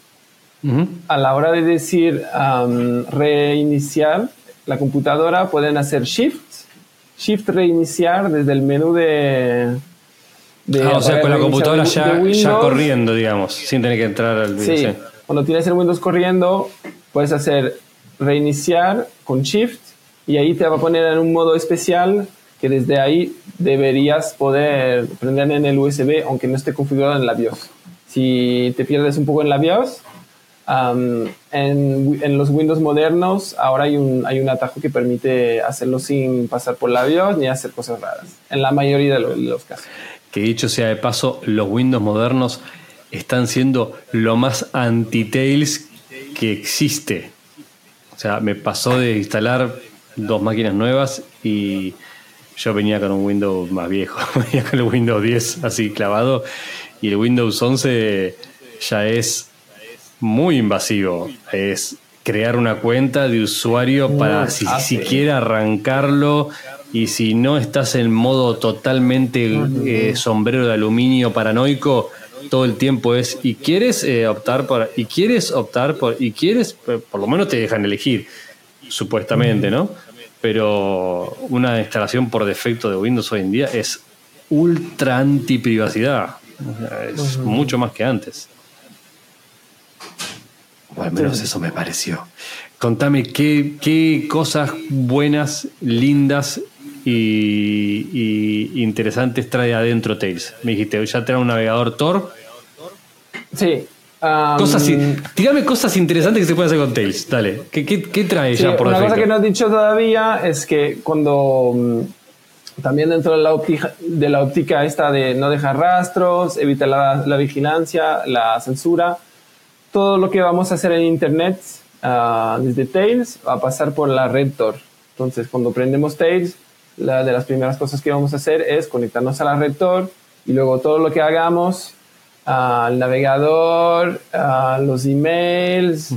a la hora de decir reiniciar la computadora, pueden hacer Shift, Shift reiniciar desde el menú de... ah, o sea, con la computadora ya, ya, corriendo, digamos, sin tener que entrar al... Sí. Cuando tienes el Windows corriendo, puedes hacer reiniciar con Shift y ahí te va a poner en un modo especial que desde ahí deberías poder prender en el USB aunque no esté configurado en la BIOS. Si te pierdes un poco en la BIOS, en, los Windows modernos ahora hay un, hay un atajo que permite hacerlo sin pasar por la BIOS ni hacer cosas raras, en la mayoría de los casos. Que dicho sea de paso, los Windows modernos están siendo lo más anti-Tails que existe. O sea, me pasó de instalar dos máquinas nuevas y yo venía con un Windows más viejo, venía con el Windows 10 así clavado y el Windows 11 ya es muy invasivo. Es crear una cuenta de usuario para si siquiera arrancarlo y si no estás en modo totalmente eh, sombrero de aluminio paranoico, todo el tiempo es, ¿y quieres eh, optar por, y quieres optar por, y quieres, por lo menos te dejan elegir, supuestamente, ¿no? Pero una instalación por defecto de Windows hoy en día es ultra anti privacidad. Es mucho más que antes. O al menos eso me pareció. Contame qué, qué cosas buenas, lindas y, interesantes trae adentro Tails. Me dijiste, ya trae un navegador Tor. Sí. cosas, dígame cosas interesantes que se pueden hacer con Tails. Dale, ¿qué, qué, trae ya por Una cosa que no he dicho todavía es que cuando mm, también dentro de la, óptica, de la óptica esta de no dejar rastros, evitar la, la, vigilancia, la censura, todo lo que vamos a hacer en Internet uh, desde Tails va a pasar por la red Tor. Entonces, cuando prendemos Tails, la de las primeras cosas que vamos a hacer es conectarnos a la red Tor y luego todo lo que hagamos al navegador, a los emails,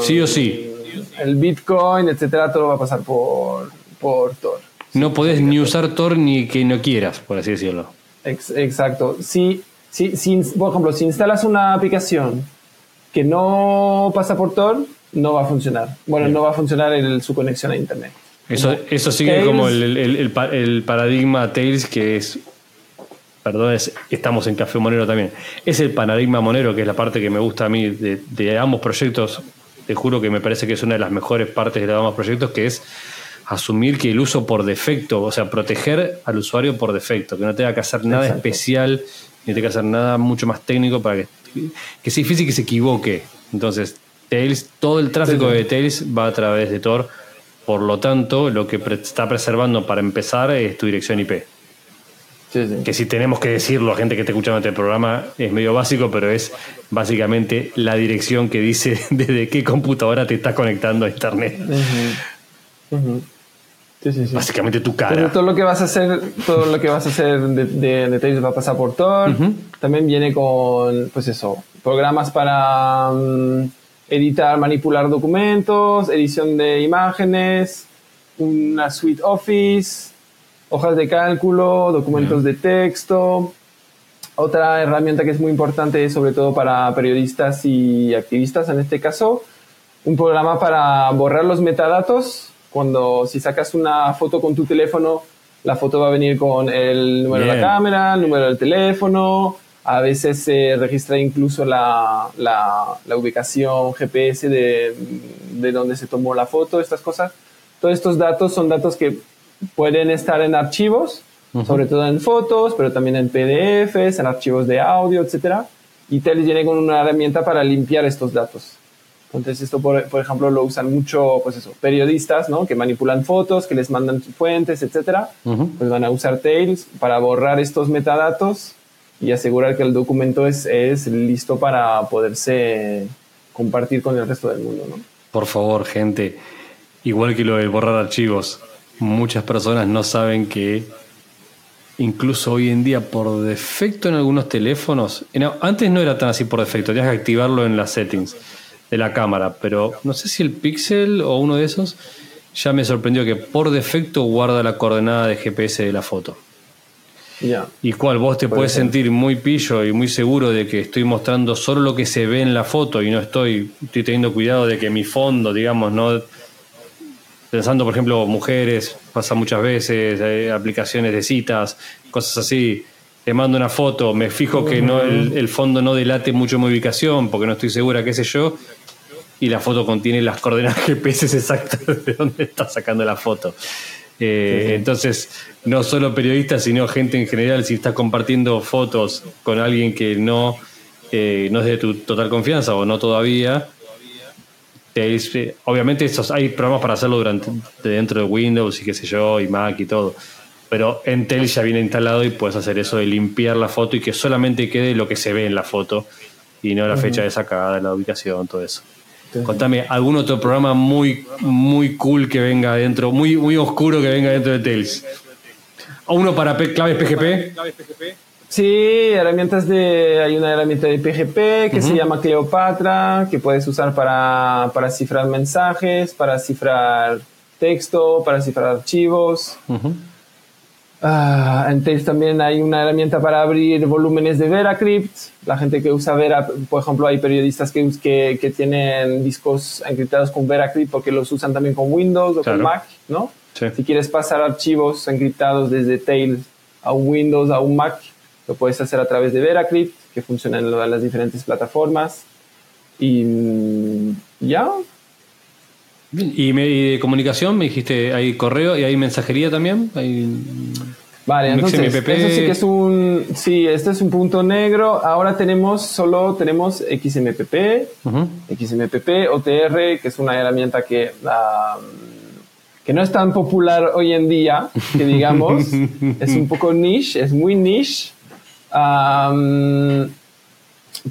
sí o sí, el Bitcoin, etcétera, todo va a pasar por, por Tor. No podés ni usar Tor ni que no quieras, por así decirlo. exacto. Si, si, si, por ejemplo, si instalas una aplicación que no pasa por Tor, no va a funcionar. Bueno, no va a funcionar en su conexión a Internet. Eso, eso sigue como el, el, paradigma Tails que es perdón, estamos en Café Monero también. Es el paradigma monero, que es la parte que me gusta a mí de, ambos proyectos. Te juro que me parece que es una de las mejores partes de ambos proyectos, que es asumir que el uso por defecto, o sea, proteger al usuario por defecto, que no tenga que hacer nada especial, ni tenga que hacer nada mucho más técnico para que, que sea difícil que se equivoque. Entonces, Tails, todo el tráfico de Tails va a través de Tor por lo tanto, lo que está preservando para empezar es tu dirección IP. Que si tenemos que decirlo a gente que está escuchando este programa, es medio básico, pero es básicamente la dirección que dice desde qué computadora te estás conectando a internet. Básicamente tu cara. todo lo que vas a hacer, todo lo que vas a hacer de, de, va a pasar por Tor. También viene con, pues eso, programas para mm, editar, manipular documentos, edición de imágenes, una suite Office, hojas de cálculo, documentos de texto. Otra herramienta que es muy importante, sobre todo para periodistas y activistas en este caso, un programa para borrar los metadatos. Cuando si sacas una foto con tu teléfono, la foto va a venir con el número de la cámara, el número del teléfono, a veces se registra incluso la, la, ubicación GPS de, de, donde se tomó la foto, estas cosas. Todos estos datos son datos que pueden estar en archivos, sobre todo en fotos, pero también en PDFs, en archivos de audio, etc. Y Teles viene con una herramienta para limpiar estos datos. Entonces esto, por, por, ejemplo, lo usan mucho, pues eso, periodistas, ¿no? Que manipulan fotos, que les mandan fuentes, etcétera. Pues van a usar Tails para borrar estos metadatos y asegurar que el documento es, es listo para poderse compartir con el resto del mundo. ¿no? Por favor, gente, igual que lo de borrar archivos, muchas personas no saben que incluso hoy en día por defecto en algunos teléfonos, antes no era tan así por defecto, tenías que activarlo en las settings de la cámara, pero no sé si el Pixel o uno de esos ya me sorprendió que por defecto guarda la coordenada de GPS de la foto. Y cual vos te puedes sentir muy pillo y muy seguro de que estoy mostrando solo lo que se ve en la foto y no estoy, estoy teniendo cuidado de que mi fondo, digamos, no. Pensando, por ejemplo, mujeres, pasa muchas veces, eh, aplicaciones de citas, cosas así. Te mando una foto, me fijo que no el, el, fondo no delate mucho mi ubicación porque no estoy segura, qué sé yo, y la foto contiene las coordenadas GPS exactas de dónde está sacando la foto. Eh, entonces, no solo periodistas, sino gente en general, si estás compartiendo fotos con alguien que no, eh, no es de tu total confianza o no todavía, te, obviamente estos, hay programas para hacerlo durante, dentro de Windows y qué sé yo, y Mac y todo. Pero en Tel ya viene instalado y puedes hacer eso de limpiar la foto y que solamente quede lo que se ve en la foto y no la fecha de sacada, la ubicación, todo eso. Contame, ¿algún otro programa muy, muy cool que venga dentro, muy, muy oscuro que venga dentro de Tails? ¿Uno para claves PGP? Sí, herramientas de. Hay una herramienta de PGP que se llama Cleopatra, que puedes usar para, para cifrar mensajes, para cifrar texto, para cifrar archivos. Ah, en Tails también hay una herramienta para abrir volúmenes de VeraCrypt. La gente que usa Vera, por ejemplo, hay periodistas que, que, que tienen discos encriptados con VeraCrypt porque los usan también con Windows o con Mac, ¿no? Si quieres pasar archivos encriptados desde Tails a un Windows, a un Mac, lo puedes hacer a través de VeraCrypt, que funciona en las diferentes plataformas. Y mm, ya, ¿Y, de comunicación me dijiste, hay correo y hay mensajería también? Vale, entonces, eso sí que es un, sí, este es un punto negro. Ahora tenemos solo, tenemos XMPP, XMPP, OTR, que es una herramienta que, que no es tan popular hoy en día, que digamos, es un poco niche, es muy niche.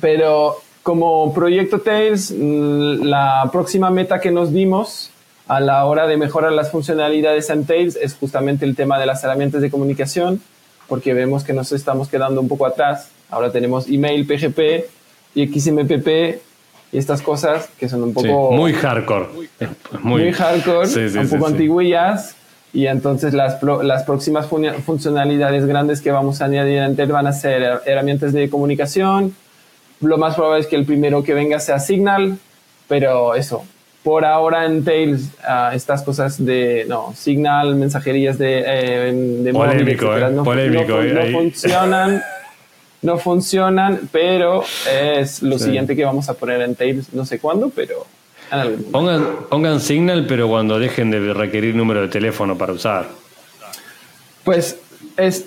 pero como proyecto Tails, mm, la próxima meta que nos dimos a la hora de mejorar las funcionalidades en Tails es justamente el tema de las herramientas de comunicación, porque vemos que nos estamos quedando un poco atrás. Ahora tenemos email, PGP y XMPP y estas cosas que son un poco... muy hardcore. Muy, hardcore, un poco antiguillas. Y entonces las, las próximas funcionalidades grandes que vamos a añadir en Tails van a ser herramientas de comunicación, lo más probable es que el primero que venga sea Signal, pero eso, por ahora en Tails, ah, estas cosas de no, Signal, mensajerías de, eh, de polémico, eh, no, polémico, no, eh, funcionan. no funcionan, pero es lo siguiente que vamos a poner en Tails, no sé cuándo, pero en algún pongan, pongan Signal, pero cuando dejen de requerir número de teléfono para usar. Pues es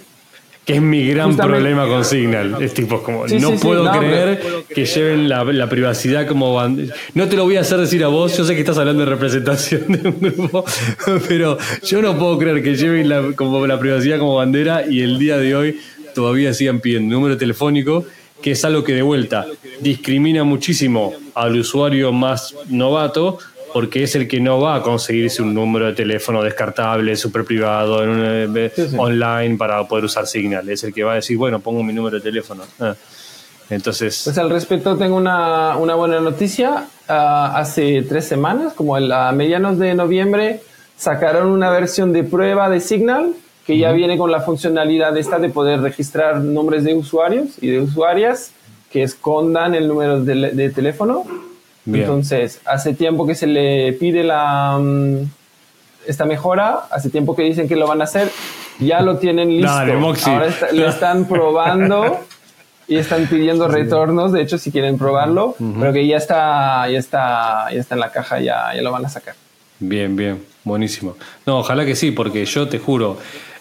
que es mi gran problema con Signal. Es tipo como, no puedo creer que lleven la, privacidad como bandera. No te lo voy a hacer decir a vos, yo sé que estás hablando de representación de un grupo, pero yo no puedo creer que lleven la, como la privacidad como bandera y el día de hoy todavía sigan pidiendo número telefónico, que es algo que de vuelta discrimina muchísimo al usuario más novato porque es el que no va a conseguirse un número de teléfono descartable, súper privado, en eh, online para poder usar Signal. Es el que va a decir, bueno, pongo mi número de teléfono. Ah. Entonces. Pues al respecto tengo una, buena noticia. Ah, hace tres semanas, como a medianos de noviembre, sacaron una versión de prueba de Signal que ya viene con la funcionalidad esta de poder registrar nombres de usuarios y de usuarias que escondan el número de teléfono entonces, hace tiempo que se le pide la, mm, esta mejora, hace tiempo que dicen que lo van a hacer, ya lo tienen listo. Ahora lo están probando y están pidiendo retornos, de hecho, si quieren probarlo, pero que ya está, ya está, ya está en la caja, ya, ya lo van a sacar. Bien, bien, buenísimo. No, ojalá que sí, porque yo te juro,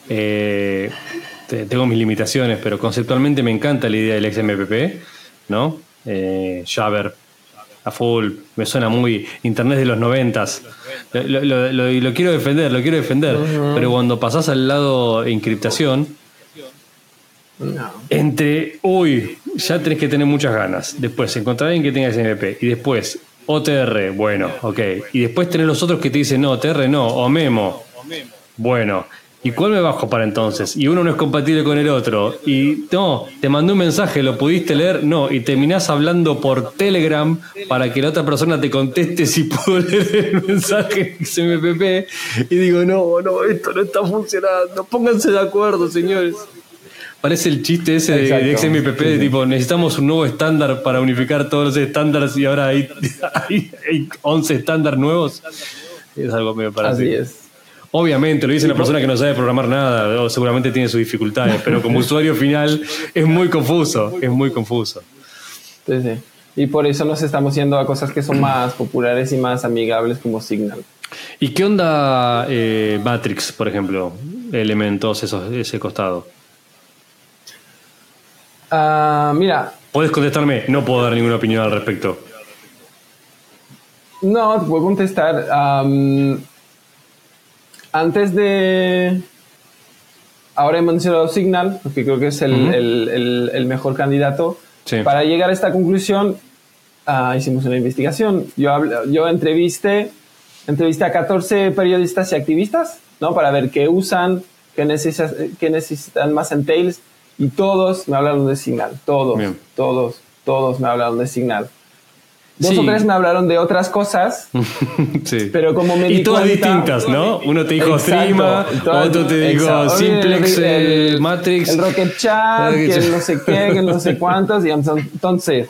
eh, tengo mis limitaciones, pero conceptualmente me encanta la idea del XMPP, ¿no? Eh, Jabber a full, me suena muy internet de los noventas. Lo, lo, quiero defender, lo quiero defender. Pero cuando pasás al lado encriptación, entre, uy, ya tenés que tener muchas ganas. Después, encontrar alguien que tenga SMP. Y después, OTR, bueno, ok. Y después tenés los otros que te dicen, no, OTR no, o Memo. Bueno, ¿Y cuál me bajo para entonces? Y uno no es compatible con el otro. Y no, te mandó un mensaje, ¿lo pudiste leer? No, y terminás hablando por Telegram para que la otra persona te conteste si pudo leer el mensaje XMPP. Y digo, no, no, esto no está funcionando. Pónganse de acuerdo, señores. Parece el chiste ese de, XMPP, de tipo, necesitamos un nuevo estándar para unificar todos los estándares y ahora hay, hay, 11 estándares nuevos. Es algo medio parecido. Así es. Obviamente, lo dice una persona que no sabe programar nada, seguramente tiene sus dificultades, pero como usuario final es muy confuso, es muy confuso. Sí, sí. Y por eso nos estamos yendo a cosas que son más populares y más amigables como Signal. ¿Y qué onda eh, Matrix, por ejemplo? Elementos, esos, ese costado. Ah, mira. Puedes contestarme, no puedo dar ninguna opinión al respecto. No, te puedo contestar antes de... Ahora he mencionado Signal, porque creo que es el, mejor candidato. Para llegar a esta conclusión, ah, hicimos una investigación. Yo, yo entrevisté, entrevisté a 14 periodistas y activistas, ¿no? Para ver qué usan, qué necesitan, qué necesitan más en Tails. Y todos me hablaron de Signal. Todos, todos, todos me hablaron de Signal. Dos o tres me hablaron de otras cosas, sí. pero como me Y todas cuenta- distintas, ¿no? Uno te dijo todas- otro te dijo. Simplex, El- el- Matrix. El Rocket Chat, que el no sé qué, que el no sé cuántos. Y entonces,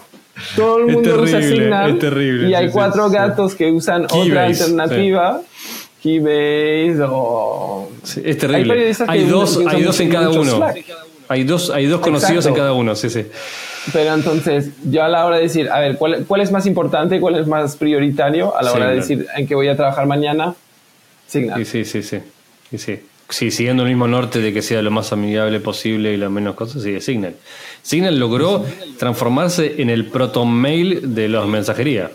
todo el mundo usa terrible, Signal. es terrible, y hay sí, sí, cuatro sí. gatos que usan otra Keybase, alternativa. Keybase o... Sí, es Hay terrible. Hay, que dos, hay dos en cada uno. Slack. Hay dos, hay dos conocidos en cada uno, sí, sí. Pero entonces, yo a la hora de decir, a ver, ¿cuál, cuál es más importante, cuál es más prioritario a la hora de decir en qué voy a trabajar mañana? Signal. Sí, sí, sí, sí. Sí, siguiendo el mismo norte de que sea lo más amigable posible y lo menos cosas, sí, es Signal. Signal logró transformarse en el proton-mail de los mensajería.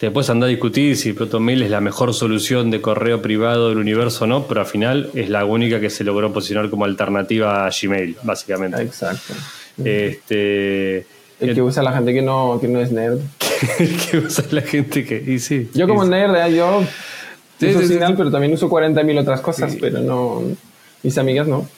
Después anda a discutir si proton-mail es la mejor solución de correo privado del universo o no, pero al final es la única que se logró posicionar como alternativa a Gmail, básicamente. Exacto. Este. El que usa la gente que no, que no es nerd. que usa la gente que. Y sí. Yo como nerd, ¿eh? yo Sí, uso Signal, pero también uso 40.000 otras cosas, pero no... Mis amigas no.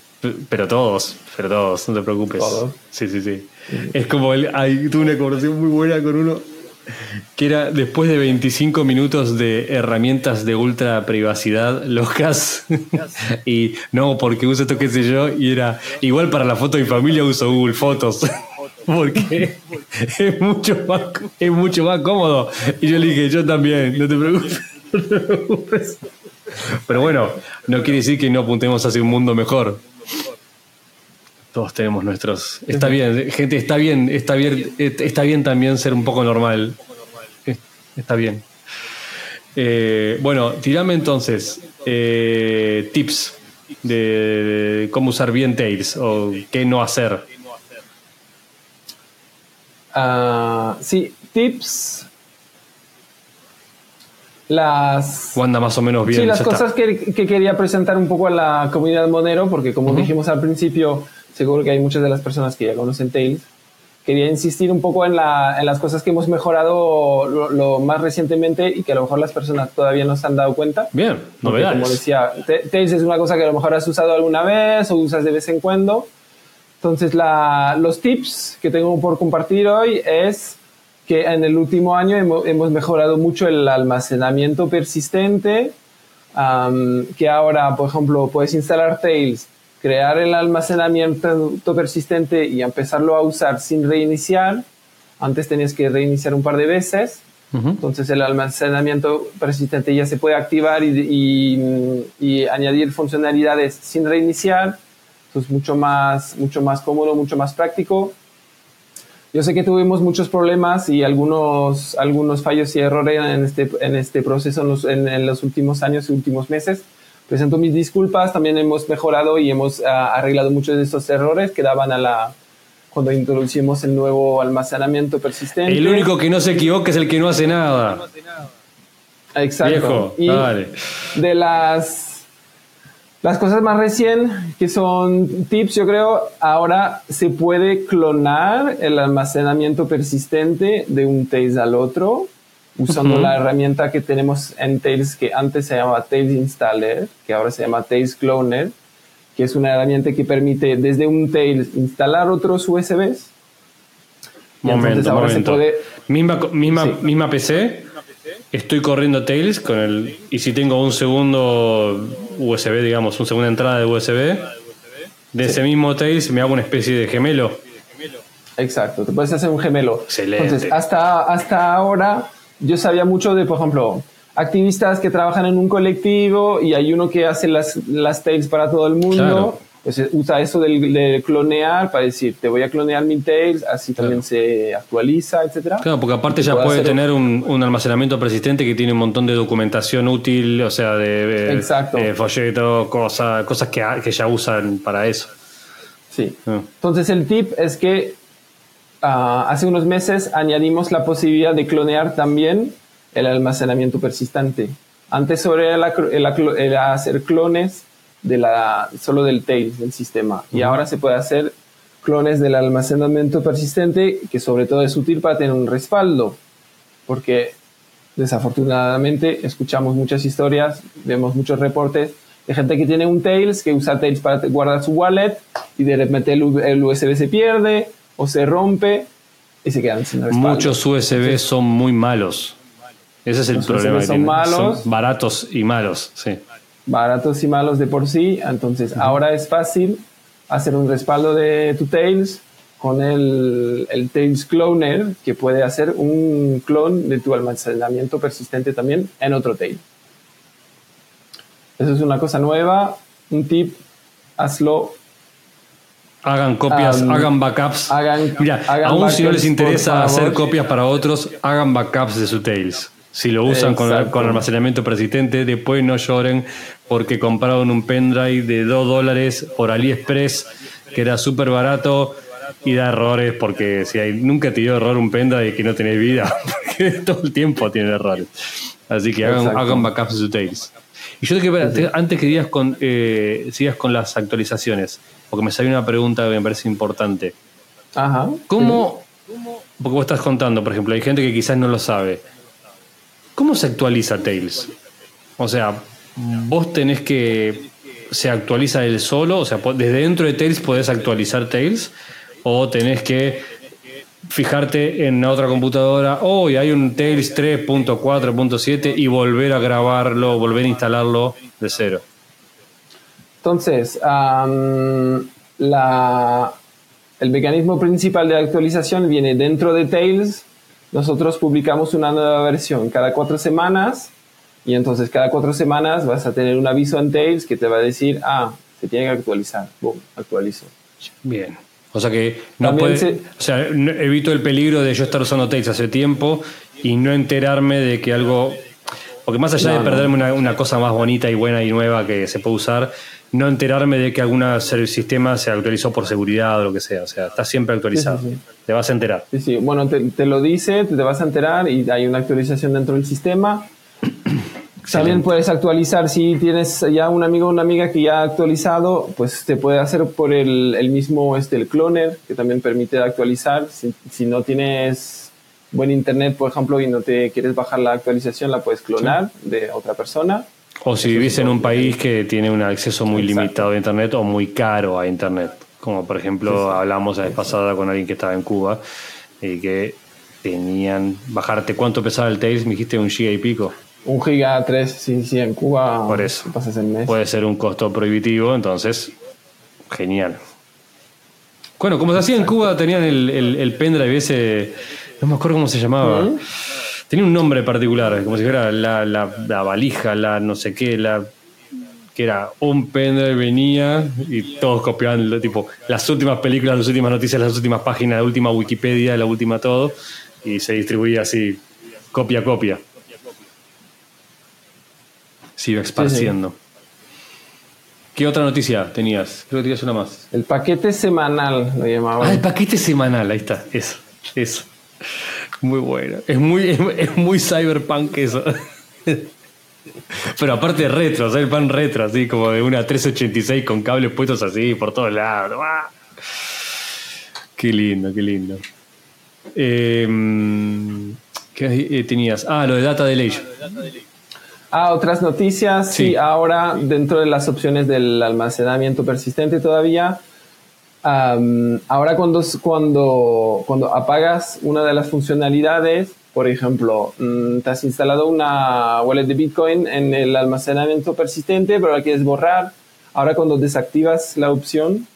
Pero todos, pero todos, no te preocupes. Todos. Sí, sí, sí. Es como el, hay, tuve una conversación muy buena con uno que era después de 25 minutos de herramientas de ultra privacidad locas y no porque uso esto qué sé yo y era igual para la foto de mi familia uso Google Fotos porque es mucho más es mucho más cómodo y yo le dije yo también no te preocupes, no te preocupes. pero bueno no quiere decir que no apuntemos hacia un mundo mejor todos tenemos nuestros. Está bien, gente, está bien, está bien, está bien también ser un poco normal. Es- Está bien. Eh, bueno, tirame entonces eh, tips de, cómo usar bien Tails o qué no hacer. Ah, sí, tips. Las... O anda más o menos bien. sí, las cosas que, que quería presentar un poco a la comunidad Monero, porque como dijimos al principio, seguro que hay muchas de las personas que ya conocen Tails. Quería insistir un poco en, la- en las cosas que hemos mejorado lo, lo más recientemente y que a lo mejor las personas todavía no se han dado cuenta. Bien, Porque, novedades. como decía, Tails es una cosa que a lo mejor has usado alguna vez o usas de vez en cuando. Entonces, la- los tips que tengo por compartir hoy es que en el último año hemos, hemos mejorado mucho el almacenamiento persistente, que ahora, por ejemplo, puedes instalar Tails, crear el almacenamiento persistente y empezarlo a usar sin reiniciar. Antes tenías que reiniciar un par de veces. Entonces el almacenamiento persistente ya se puede activar y, y- y añadir funcionalidades sin reiniciar. Entonces mucho más, mucho más cómodo, mucho más práctico. Yo sé que tuvimos muchos problemas y algunos, algunos fallos y errores en este, en este proceso en los, en- en los últimos años y últimos meses. Presento mis disculpas, también hemos mejorado y hemos ah, arreglado muchos de estos errores que daban a la, cuando introducimos el nuevo almacenamiento persistente. El único que no se equivoca es el que no hace nada. Exacto. Viejo, y dale. de las, las cosas más recién, que son tips, yo creo, ahora se puede clonar el almacenamiento persistente de un Tails al otro usando Ujú. la herramienta que tenemos en Tails que antes se llamaba Tails Installer, que ahora se llama Tails Cloner, que es una herramienta que permite desde un Tails instalar otros USBs. Y entonces Momento, ahora se momento. puede Misma, misma, Sí. misma PC. Estoy corriendo Tails con el. Y si tengo un segundo USB, digamos, una segunda entrada de USB, de ese mismo Tails me hago una especie de gemelo. Exacto, te puedes hacer un gemelo. Excelente. Entonces, hasta, hasta ahora yo sabía mucho de, por ejemplo, activistas que trabajan en un colectivo y hay uno que hace las, las para todo el mundo. Claro. Pues eh, usa eso del- de, clonear para decir, te voy a clonear mi tails, así también se actualiza, etcétera. Claro, porque aparte ya puede tener un, un almacenamiento persistente que tiene un montón de documentación útil, o sea, de, Exacto. de folletos, cosas, cosas que, que ya usan para eso. Sí. Ah. Entonces el tip es que hace unos meses añadimos la posibilidad de clonear también el almacenamiento persistente. Antes solo era, la cro- era clo- era hacer clones de la, solo del tail del sistema y ahora se puede hacer clones del almacenamiento persistente que sobre todo es útil para tener un respaldo porque desafortunadamente escuchamos muchas historias, vemos muchos reportes de gente que tiene un Tails, que usa Tails para guardar su wallet y de repente el, el USB se pierde o se rompe y se quedan sin respaldo. Muchos USB son muy malos. Ese es el Los problema. USB que son tienen. malos. Son baratos y malos, sí. baratos y malos de por sí. Entonces, ahora es fácil hacer un respaldo de tu Tails con el, el Tails Cloner, que puede hacer un clon de tu almacenamiento persistente también en otro Tail. Eso es una cosa nueva, un tip, hazlo. Hagan copias, Um, hagan backups. hagan- Mira, hagan aún si no les interesa hacer copias para otros, hagan backups de su Tails. Si lo usan con, con almacenamiento persistente, después no lloren porque compraron un pendrive de 2 dólares por AliExpress, que era súper barato y da errores porque si hay, nunca te dio error un pendrive que no tenés vida, porque todo el tiempo tiene errores. Así que hagan, Exacto. hagan backups de su Tails. Y yo te- antes que digas con, eh, sigas con las actualizaciones, porque me salió una pregunta que me parece importante. Ajá. ¿Cómo, porque vos estás contando, por ejemplo, hay gente que quizás no lo sabe. ¿Cómo se actualiza Tails? O sea, vos tenés que. ¿Se actualiza él solo? O sea, desde dentro de Tails podés actualizar Tails. ¿O tenés que fijarte en otra computadora? Hoy hay un Tails 3.4.7 y volver a grabarlo, volver a instalarlo de cero. Entonces, la, el mecanismo principal de actualización viene dentro de Tails. Nosotros publicamos una nueva versión cada cuatro semanas y entonces cada cuatro semanas vas a tener un aviso en Tails que te va a decir, ah, se tiene que actualizar. Boom, actualizo. Bien. O sea que no puede, se- o sea, evito el peligro de yo estar usando Tails hace tiempo y no enterarme de que algo. Porque más allá No, de no. perderme una, una cosa más bonita y buena y nueva que se puede usar, no enterarme de que algún sistema se actualizó por seguridad o lo que sea. O sea, está siempre actualizado. Sí, sí, Te vas a enterar. Sí, sí. Bueno, te, te lo dice, te vas a enterar y hay una actualización dentro del sistema. También puedes actualizar si tienes ya un amigo o una amiga que ya ha actualizado, pues te puede hacer por el, el mismo este, el cloner, que también permite actualizar. Si, si no tienes buen internet, por ejemplo, y no te quieres bajar la actualización, la puedes clonar de otra persona. O si vivís en un país que tiene un acceso muy Exacto. limitado a Internet o muy caro a Internet. Como por ejemplo hablamos la vez pasada con alguien que estaba en Cuba y que tenían bajarte cuánto pesaba el Tails, me dijiste un giga y pico. Un giga 3, sí, sí, en Cuba Por eso. pasas el mes. Puede ser un costo prohibitivo, entonces genial. Bueno, como se hacía en Cuba, tenían el, el, el pendrive ese, no me acuerdo cómo se llamaba. ¿Mm? Tenía un nombre particular, como si fuera la, la, la valija, la no sé qué, la que era un pendrive venía y todos copiaban lo- tipo las últimas películas, las últimas noticias, las últimas páginas, la última Wikipedia, la última todo y se distribuía así copia a copia. Se iba esparciendo. ¿Qué otra noticia tenías? Creo que tenías una más. El paquete semanal lo llamaban. Ah, el paquete semanal, ahí está, eso, eso. Muy bueno. Es muy, es, es muy cyberpunk eso. Pero aparte retro, cyberpunk retro, así como de una 386 con cables puestos así por todos lados. ¡Ah! Qué lindo, qué lindo. Eh, ¿Qué eh, tenías? Ah, lo de Data Delation. Ah, otras noticias. Sí. Sí. ahora dentro de las opciones del almacenamiento persistente todavía. Am, ahora cuando, cuando, cuando apagas una de las funcionalidades, por ejemplo, mm, te has instalado una wallet de Bitcoin en el almacenamiento persistente, pero la quieres borrar. Ahora cuando desactivas la opción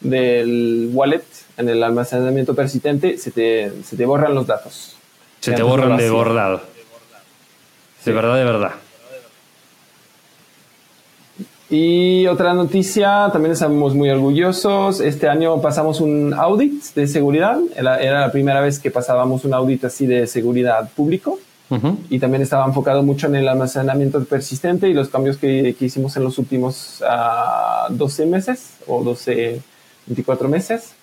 del wallet en el almacenamiento persistente, se te, se te borran los datos. Se te borran de. Sí. De verdad, de verdad. Y otra noticia, también estamos muy orgullosos. Este año pasamos un audit de seguridad. Era, era la primera vez que pasábamos un audit así de seguridad público. Ujú. Y también estaba enfocado mucho en el almacenamiento persistente y los cambios que, que hicimos en los últimos ah, 12 meses o 12, 24 meses.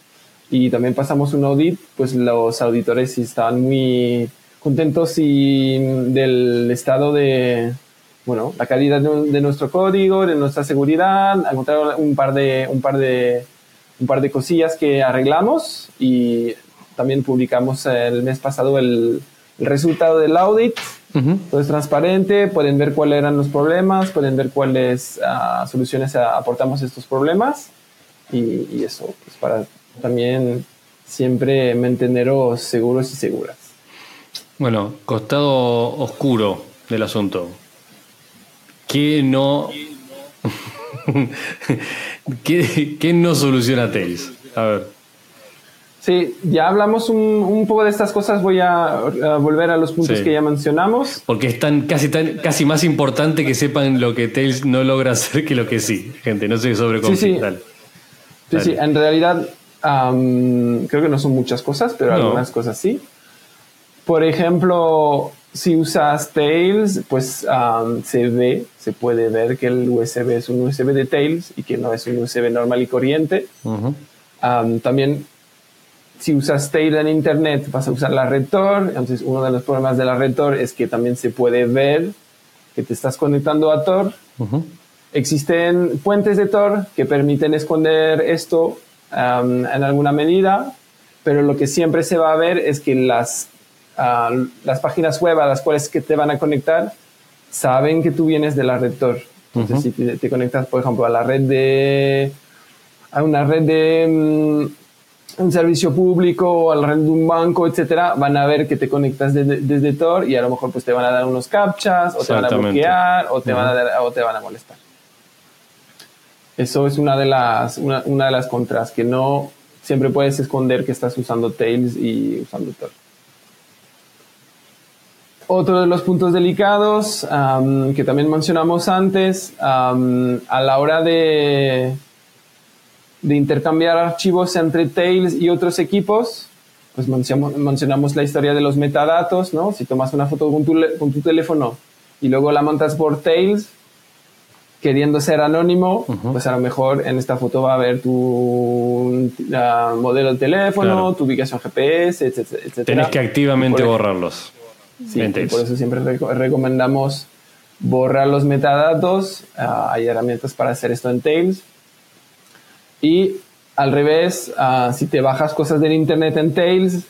Y también pasamos un audit, pues los auditores estaban muy contentos y del estado de, bueno, la calidad de, de nuestro código, de nuestra seguridad. Encontraron un par de, un par de, un par de cosillas que arreglamos y también publicamos el mes pasado el, el resultado del audit. Ujú. Todo es transparente, pueden ver cuáles eran los problemas, pueden ver cuáles ah, soluciones aportamos a estos problemas y, y eso, pues para también siempre manteneros seguros y seguras. Bueno, costado oscuro del asunto. ¿Qué no, ¿Qué, no soluciona Tails? A ver. Sí, ya hablamos un, poco de estas cosas. Voy a, volver a los puntos que ya mencionamos. Porque es tan, casi, tan, casi más importante que sepan lo que Tails no logra hacer que lo que sí. Gente, no sé sobre Sí, sí. sí, sí. En realidad, creo que no son muchas cosas, pero algunas cosas sí. Por ejemplo, si usas Tails, pues se ve, se puede ver que el USB es un USB de Tails y que no es un USB normal y corriente. también si usas Tail en Internet, vas a usar la red Tor. Entonces, uno de los problemas de la red Tor es que también se puede ver que te estás conectando a Tor. Existen puentes de Tor que permiten esconder esto en alguna medida, pero lo que siempre se va a ver es que las, las páginas web a las cuales que te van a conectar saben que tú vienes de la red Tor. Entonces, si te, conectas, por ejemplo, a la red de a una red de mm, un servicio público o al red de un banco, etcétera, van a ver que te conectas desde, Tor y a lo mejor pues te van a dar unos captchas o te van a bloquear o te, van a o te van a molestar. Eso es una de las una, una, de las contras que no siempre puedes esconder que estás usando Tails y usando Tor. Otro de los puntos delicados que también mencionamos antes, a la hora de de intercambiar archivos entre Tails y otros equipos, pues mencionamos, la historia de los metadatos, ¿no? Si tomas una foto con tu, con tu teléfono y luego la montas por Tails, queriendo ser anónimo, pues a lo mejor en esta foto va a haber tu modelo de teléfono, tu ubicación GPS, etcétera. Tienes que activamente borrarlos. Sí, por eso siempre recomendamos borrar los metadatos. Ah, hay herramientas para hacer esto en Tails. Y al revés, ah, si te bajas cosas del Internet en Tails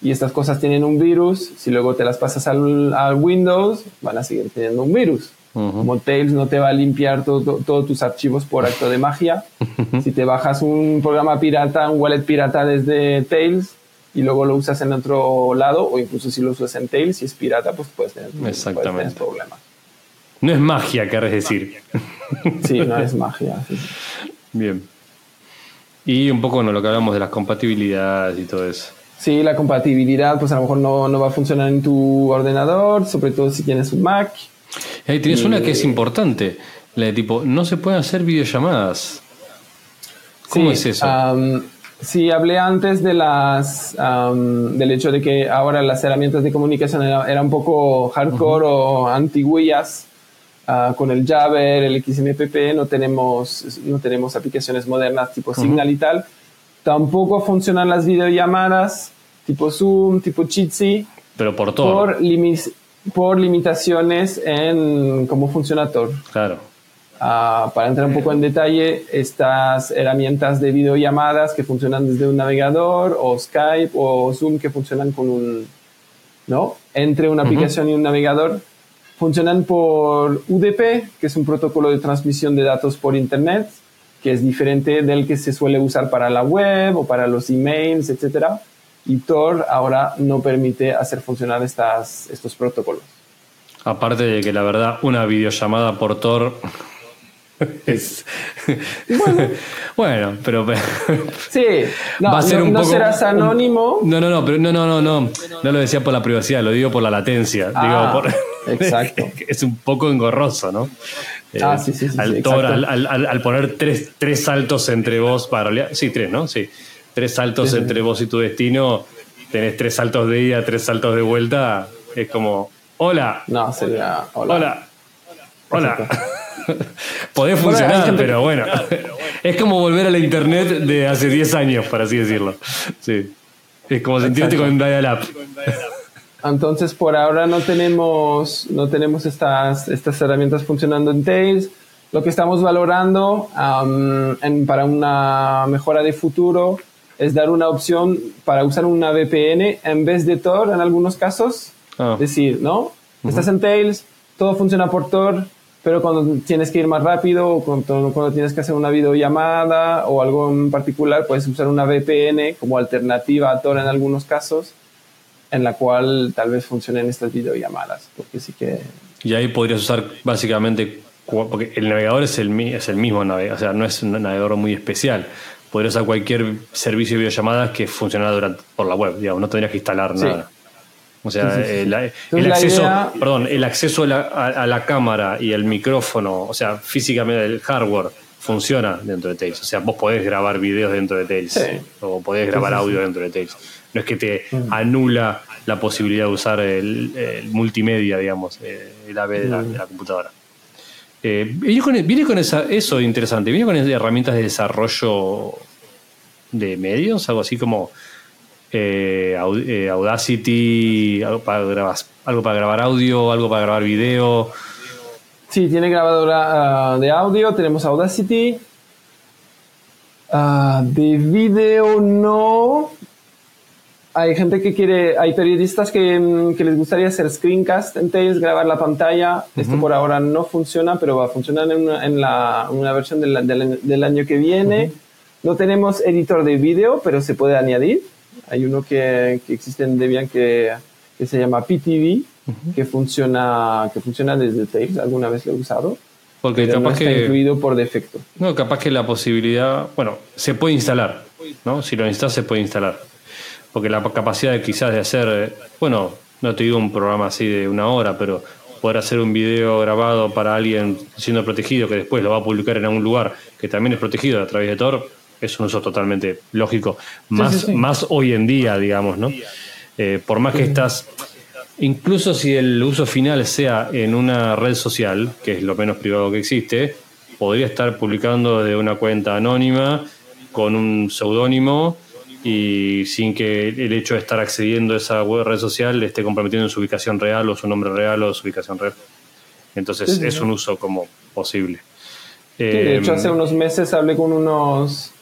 y estas cosas tienen un virus, si luego te las pasas al, Windows, van a seguir teniendo un virus. Como Tails no te va a limpiar todos tus archivos por acto de magia. Si te bajas un programa pirata, un wallet pirata desde Tails y luego lo usas en otro lado, o incluso si lo usas en Tails, si es pirata, pues puedes tener, Exactamente. problemas. No es magia, querés decir. Sí, no es magia. Bien. Y un poco bueno, lo que hablamos de las compatibilidades y todo eso. Sí, la compatibilidad, pues a lo mejor no, no va a funcionar en tu ordenador, sobre todo si tienes un Mac. Ahí tienes una que es importante, la de tipo, no se pueden hacer videollamadas. ¿Cómo es eso? Sí, hablé antes de las, del hecho de que ahora las herramientas de comunicación eran un poco hardcore o antiguillas Ah, con el Java, el XMPP, no tenemos, no tenemos aplicaciones modernas tipo Signal y tal. Tampoco funcionan las videollamadas tipo Zoom, tipo Jitsi. Pero por todo. Por, por limitaciones en cómo funciona Tor. Claro. Ah, para entrar un poco en detalle, estas herramientas de videollamadas que funcionan desde un navegador o Skype o Zoom que funcionan con un, ¿no? Entre una aplicación y un navegador funcionan por UDP, que es un protocolo de transmisión de datos por Internet, que es diferente del que se suele usar para la web o para los emails, etc. Y Tor ahora no permite hacer funcionar estas, estos protocolos. Aparte de que la verdad una videollamada por Tor es bueno, bueno pero, sí, no, va a ser un no serás anónimo. no, no, no, pero no, no, no, no, no lo decía por la privacidad, lo digo por la latencia, digo ah, por, exacto. es un poco engorroso, ¿no? Ah, sí, sí, sí, al, al, al, poner tres, tres saltos entre vos para sí, tres, ¿no? Sí, tres saltos entre vos y tu destino, tenés tres saltos de ida, tres saltos de vuelta, es como, hola. No, sería hola. Hola. Hola. Podés funcionar, pero bueno. es como volver a la internet de hace 10 años, por así decirlo. Sí. Es como sentirte con dial-up. Entonces, por ahora no tenemos, no tenemos estas, estas herramientas funcionando en Tails. Lo que estamos valorando para una mejora de futuro es dar una opción para usar una VPN en vez de Tor en algunos casos. Ah. Es decir, ¿no? Estás en Tails, todo funciona por Tor, pero cuando tienes que ir más rápido o cuando, cuando, tienes que hacer una videollamada o algo en particular, puedes usar una VPN como alternativa a Tor en algunos casos, en la cual tal vez funcionen estas videollamadas, porque sí que... Y ahí podrías usar básicamente, porque el navegador es el, es el mismo navegador, o sea, no es un navegador muy especial. Podrías usar cualquier servicio de videollamadas que funcionara durante, por la web, digamos, no tendrías que instalar nada. O sea, el, acceso, perdón, el acceso a la, cámara y el micrófono, o sea, físicamente el hardware funciona dentro de Tails. O sea, vos podés grabar videos dentro de Tails o podés grabar audio dentro de Tails. No es que te mm. anula la posibilidad de usar el, multimedia, digamos, eh, el AV de, la, computadora. Eh, viene con, viene con esa, eso interesante, viene con herramientas de desarrollo de medios, algo así como eh, eh, Audacity, algo para, grabar, algo para grabar audio, algo para grabar video. Sí, tiene grabadora ah, de audio, tenemos Audacity. Ah, de video no. Hay gente que quiere, hay periodistas que, mm, les gustaría hacer screencast en Tails, grabar la pantalla. Esto por ahora no funciona, pero va a funcionar en una, en versión del, año que viene. No tenemos editor de video, pero se puede añadir. Hay uno que, que existe en Debian que, que se llama PTV, que, funciona, que funciona desde Tails. Alguna vez lo he usado. Porque capaz no está que, incluido por defecto. No, capaz que la posibilidad, bueno, se puede instalar, ¿no? Si lo necesitas se puede instalar. Porque la capacidad de quizás de hacer, bueno, no te digo un programa así de una hora, pero poder hacer un video grabado para alguien siendo protegido que después lo va a publicar en algún lugar que también es protegido a través de Tor, es un uso totalmente lógico, más, más hoy en día, digamos, ¿no? Eh, por más que estás, incluso si el uso final sea en una red social, que es lo menos privado que existe, podría estar publicando de una cuenta anónima con un seudónimo y sin que el hecho de estar accediendo a esa web, red social le esté comprometiendo su ubicación real o su nombre real o su ubicación real. Entonces es un uso como posible. de hecho, hace em, unos meses hablé con unos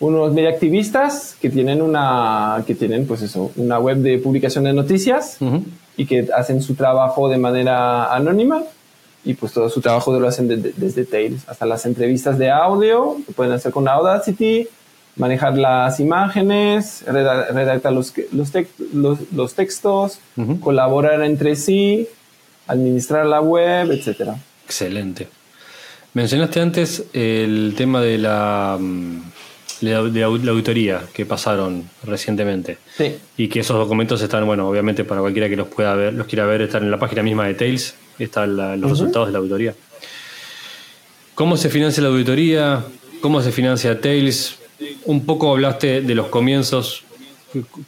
unos media activistas que tienen una que tienen pues eso una web de publicación de noticias y que hacen su trabajo de manera anónima y pues todo su trabajo lo hacen desde Tails hasta las entrevistas de audio lo pueden hacer con Audacity manejar las imágenes redactar los los, los, textos colaborar entre sí administrar la web etcétera. Excelente. Mencionaste antes el tema de la de, la auditoría que pasaron recientemente. Y que esos documentos están, bueno, obviamente para cualquiera que los pueda ver, los quiera ver, están en la página misma de Tails, están los resultados de la auditoría. ¿Cómo se financia la auditoría? ¿Cómo se financia Tails? Un poco hablaste de los comienzos,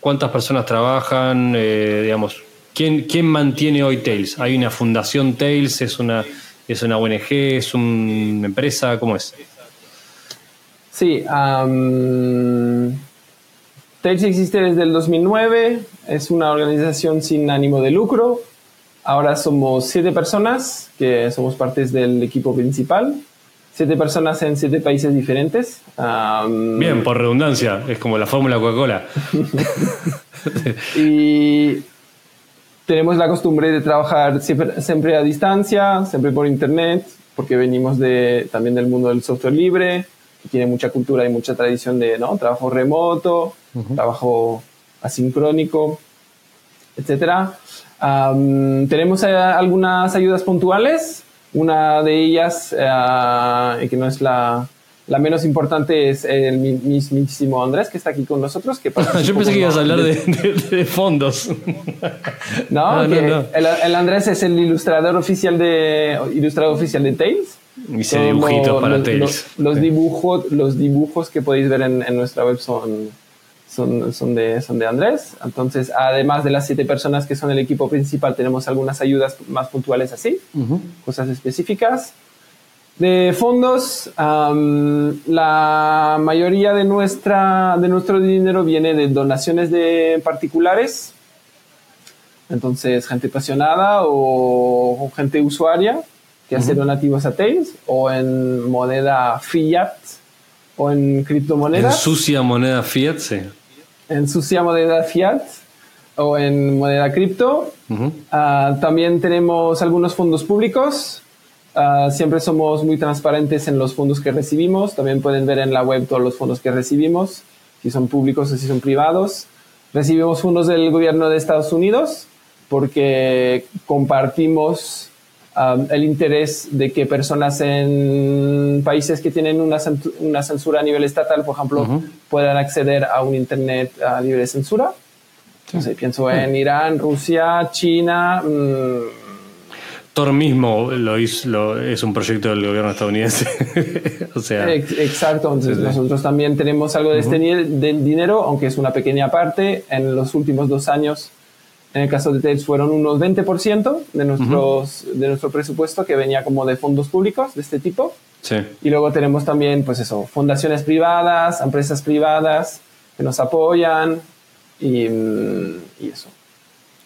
cuántas personas trabajan, eh, digamos, ¿quién, ¿quién mantiene hoy Tails? ¿Hay una fundación Tails? ¿Es una, es una ONG? ¿Es una empresa? ¿Cómo es? Sí, um, existe desde el 2009, es una organización sin ánimo de lucro. Ahora somos siete personas que somos partes del equipo principal. Siete personas en siete países diferentes. Bien, por redundancia, es como la fórmula Coca-Cola. y tenemos la costumbre de trabajar siempre, siempre, a distancia, siempre por internet, porque venimos de, también del mundo del software libre tiene mucha cultura y mucha tradición de ¿no? trabajo remoto, trabajo asincrónico, etc. tenemos eh, algunas ayudas puntuales. Una de ellas, eh, que no es la, la menos importante es el mismísimo Andrés, que está aquí con nosotros. Que Yo pensé que ibas a hablar de, fondos. no, El, Andrés es el ilustrador oficial de, ilustrador oficial de Tails. Hice dibujitos para los, Los, dibujos, los dibujos que podéis ver en, nuestra web son, son, son, de, son de Andrés. Entonces, además de las siete personas que son el equipo principal, tenemos algunas ayudas más puntuales así, cosas específicas. De fondos, la mayoría de, nuestra, de nuestro dinero viene de donaciones de particulares. Entonces, gente apasionada o gente usuaria que hacer donativos a Tails o en moneda fiat o en criptomonedas. En sucia moneda fiat, sí. En sucia moneda fiat o en moneda cripto. Ah, también tenemos algunos fondos públicos Ah, siempre somos muy transparentes en los fondos que recibimos. También pueden ver en la web todos los fondos que recibimos, si son públicos o si son privados. Recibimos fondos del gobierno de Estados Unidos porque compartimos um, el interés de que personas en países que tienen una, una censura a nivel estatal, por ejemplo, puedan acceder a un Internet a libre censura. Entonces, pienso en Irán, Rusia, China. Mmm, Tor mismo lo hizo, es un proyecto del gobierno estadounidense. o sea, Exacto, entonces nosotros también tenemos algo de este dinero, aunque es una pequeña parte. En los últimos dos años en el caso de TEDx fueron unos 20% de, nuestros, de nuestro presupuesto que venía como de fondos públicos de este tipo. Sí. Y luego tenemos también, pues eso, fundaciones privadas, empresas privadas que nos apoyan y, mm, eso.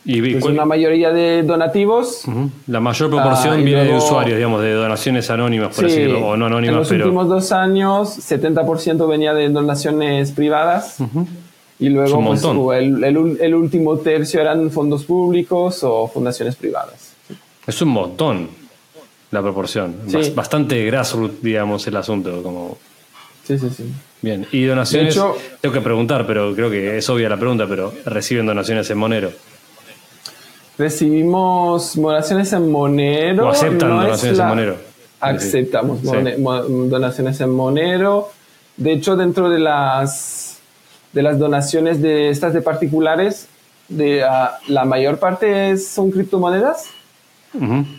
Y una mayoría de donativos. La mayor proporción ah, viene de usuarios, digamos, de donaciones anónimas, por decirlo, o no anónimas. En los últimos dos años, 70% venía de donaciones privadas. Y luego pues, el, el, último tercio eran fondos públicos o fundaciones privadas. Es un montón la proporción. Bastante grassroots, digamos, el asunto. Como... Sí, sí, sí. Bien, y donaciones, tengo que preguntar, pero creo que es obvia la pregunta, pero ¿reciben donaciones en Monero? Recibimos donaciones en Monero. ¿O aceptan donaciones en Monero? Aceptamos donaciones en Monero. De hecho, dentro de las de las donaciones de estas de particulares, de, ah, la mayor parte son criptomonedas.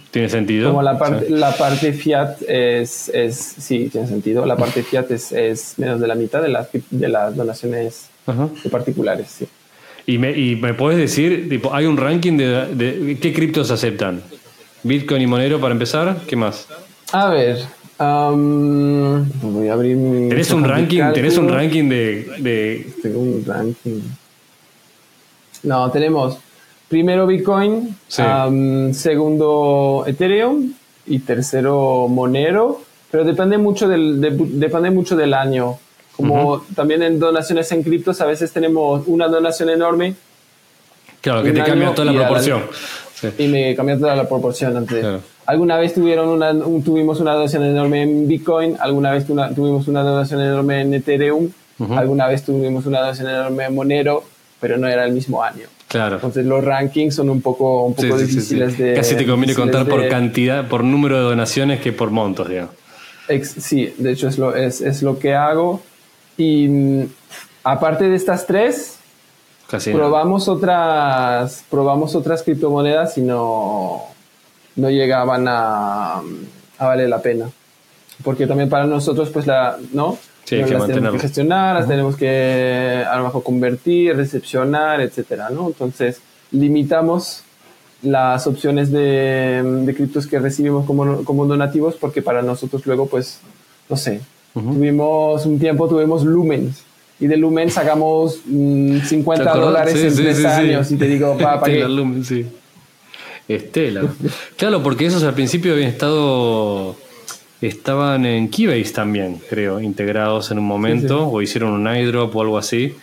Tiene sentido. Como la parte, la parte fiat es, es, sí, tiene sentido. La parte fiat es, es menos de la mitad de las, de las donaciones de particulares, sí. ¿Y me, ¿Y me puedes decir, tipo, hay un ranking de, de qué criptos aceptan? Bitcoin y Monero para empezar, ¿qué más? A ver, voy a abrir mi. ¿Tenés un ranking? ¿Tenés un ranking de, Tengo un ranking. No, tenemos primero Bitcoin, segundo Ethereum y tercero Monero. Pero depende mucho del, depende mucho del año. Como también en donaciones en criptos, a veces tenemos una donación enorme. Claro, que te cambia toda la proporción. Y me cambia toda la proporción antes. Alguna vez tuvieron una, tuvimos una donación enorme en Bitcoin, alguna vez tuvimos una donación enorme en Ethereum, alguna vez tuvimos una donación enorme en Monero, pero no era el mismo año. Claro. Entonces los rankings son un poco, un poco difíciles de... Casi te conviene contar por cantidad, por número de donaciones que por montos, digamos. sí, de hecho es lo, es, es lo que hago. Y mm, aparte de estas tres, probamos otras probamos otras criptomonedas y no no llegaban a, a valer la pena. Porque también para nosotros, pues, la, ¿no? Sí, las tenemos que gestionar, las tenemos que a lo mejor convertir, recepcionar, etcétera, ¿no? Entonces, limitamos las opciones de, de criptos que recibimos como, como donativos porque para nosotros luego, pues, no sé, tuvimos un tiempo, tuvimos Lumens y de Lumen sacamos 50 mm, dólares en tres años y te digo, ¿para, para qué? Lumen, sí. Estela. claro, porque esos al principio habían estado. Estaban en Keybase también, creo, integrados en un momento, o hicieron un iDrop o algo así.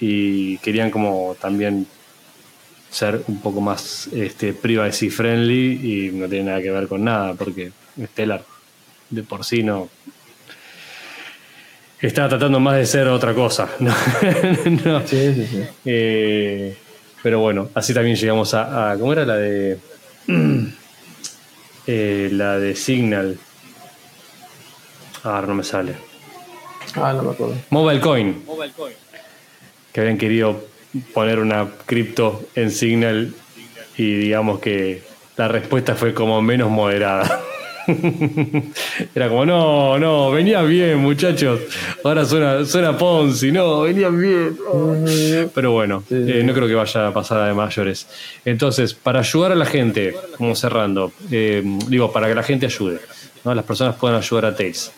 Y querían como también ser un poco más este, privacy friendly y no tiene nada que ver con nada, porque Stellar de por sí no. Estaba tratando más de ser otra cosa. Sí, sí, sí. Eh, pero bueno, así también llegamos a. ¿Cómo era la de. Eh, la de Signal. Ahora no me sale. Ah, no me acuerdo. Mobile Coin. Mobile Coin. Que habían querido poner una cripto en Signal y digamos que la respuesta fue como menos moderada. Era como, no, no, venían bien, muchachos. Ahora suena, suena Ponzi, no, venían bien. Pero bueno, eh, no creo que vaya a pasar de mayores. Entonces, para ayudar a la gente, como cerrando, eh, digo, para que la gente ayude, ¿no? las personas puedan ayudar a Tails.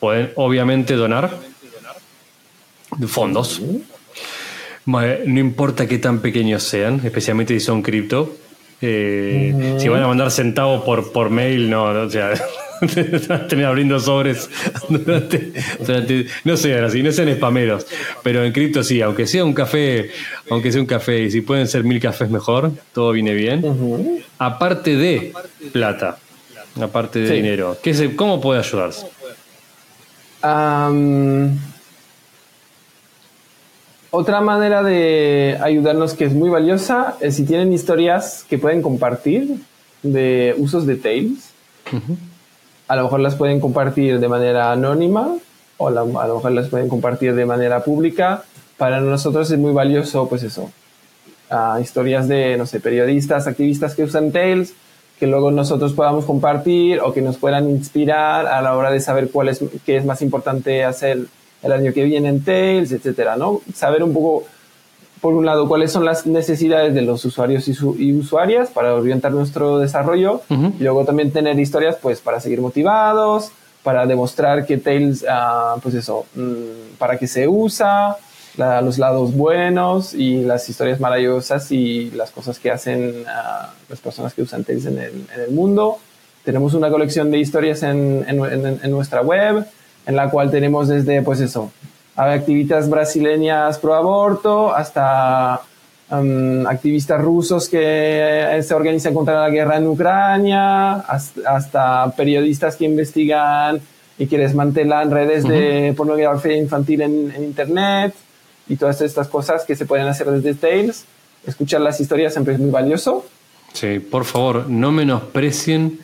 Pueden, obviamente, donar fondos. No importa qué tan pequeños sean, especialmente si son cripto, eh, si van a mandar centavos por, por mail, no, o sea, tener abriendo sobres no sean así, no sean spameros, pero en cripto sí, aunque sea un café, aunque sea un café, y si pueden ser mil cafés mejor, todo viene bien. Aparte de plata, aparte de dinero? ¿Qué se, ¿Cómo puede ayudarse? Otra manera de ayudarnos que es muy valiosa es si tienen historias que pueden compartir de usos de Tails. A lo mejor las pueden compartir de manera anónima o a lo mejor las pueden compartir de manera pública. Para nosotros es muy valioso, pues eso, historias de, no sé, periodistas, activistas que usan Tails, que luego nosotros podamos compartir o que nos puedan inspirar a la hora de saber cuál es, qué es más importante hacer el año que viene en Tails, etcétera, ¿no? Saber un poco, por un lado, cuáles son las necesidades de los usuarios y, usuarias para orientar nuestro desarrollo y luego también tener historias, pues, para seguir motivados, para demostrar que Tails, ah, pues eso, mm, para qué se usa, los lados buenos y las historias maravillosas y las cosas que hacen uh, las personas que usan Tails en el, en el, mundo. Tenemos una colección de historias en, en, en, nuestra web, en la cual tenemos desde, pues eso, activistas brasileñas pro aborto hasta um, activistas rusos que se organizan contra la guerra en Ucrania, hasta, periodistas que investigan y que desmantelan redes de pornografía infantil en, en Internet y todas estas cosas que se pueden hacer desde Tails. Escuchar las historias siempre es muy valioso. Sí, por favor, no menosprecien.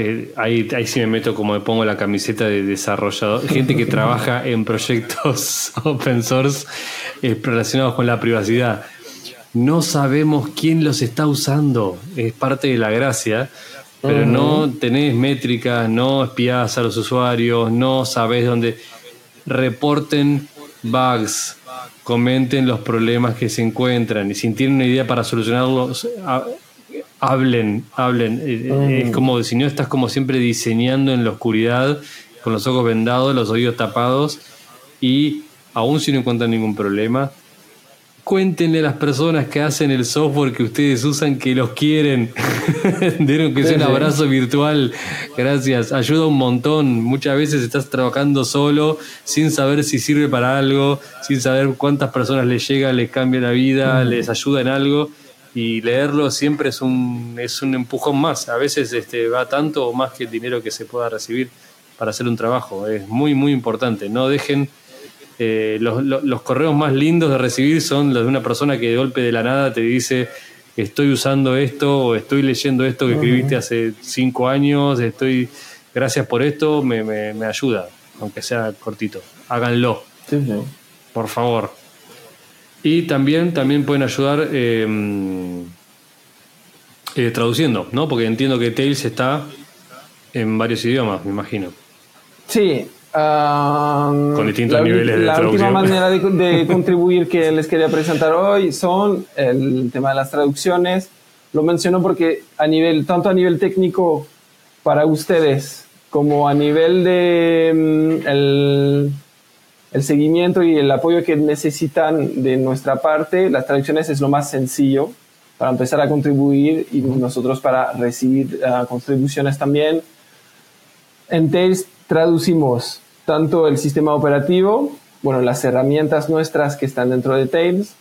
Eh, ahí, ahí sí me meto como me pongo la camiseta de desarrollador. Gente que trabaja en proyectos open source eh, relacionados con la privacidad. No sabemos quién los está usando. Es parte de la gracia. Pero no tenés métricas, no espías a los usuarios, no sabés dónde. Reporten bugs, comenten los problemas que se encuentran y si tienen una idea para solucionarlos, hablen, hablen. Eh, eh, es como si no estás como siempre diseñando en la oscuridad, con los ojos vendados, los oídos tapados y aún si no encuentran ningún problema, cuéntenle a las personas que hacen el software que ustedes usan que los quieren. Dieron que sea un abrazo virtual. Gracias. Ayuda un montón. Muchas veces estás trabajando solo, sin saber si sirve para algo, sin saber cuántas personas les llega, les cambia la vida, les ayuda en algo. Y leerlo siempre es un, es un empujón más. A veces este, va tanto o más que el dinero que se pueda recibir para hacer un trabajo. Es muy, muy importante. No dejen eh, los, correos más lindos de recibir son los de una persona que de golpe de la nada te dice estoy usando esto o estoy leyendo esto que escribiste hace cinco años, estoy gracias por esto, me, me, ayuda, aunque sea cortito. Háganlo. Por favor. Y también, también pueden ayudar em, eh, traduciendo, ¿no? Porque entiendo que Tails está en varios idiomas, me imagino. Sí, con distintos la, niveles de La última manera de, contribuir que les quería presentar hoy son el tema de las traducciones. Lo menciono porque a nivel, tanto a nivel técnico para ustedes como a nivel de mm, el, el seguimiento y el apoyo que necesitan de nuestra parte, las traducciones es lo más sencillo para empezar a contribuir y nosotros para recibir ah, contribuciones también. En Tails traducimos tanto el sistema operativo, bueno, las herramientas nuestras que están dentro de Tails,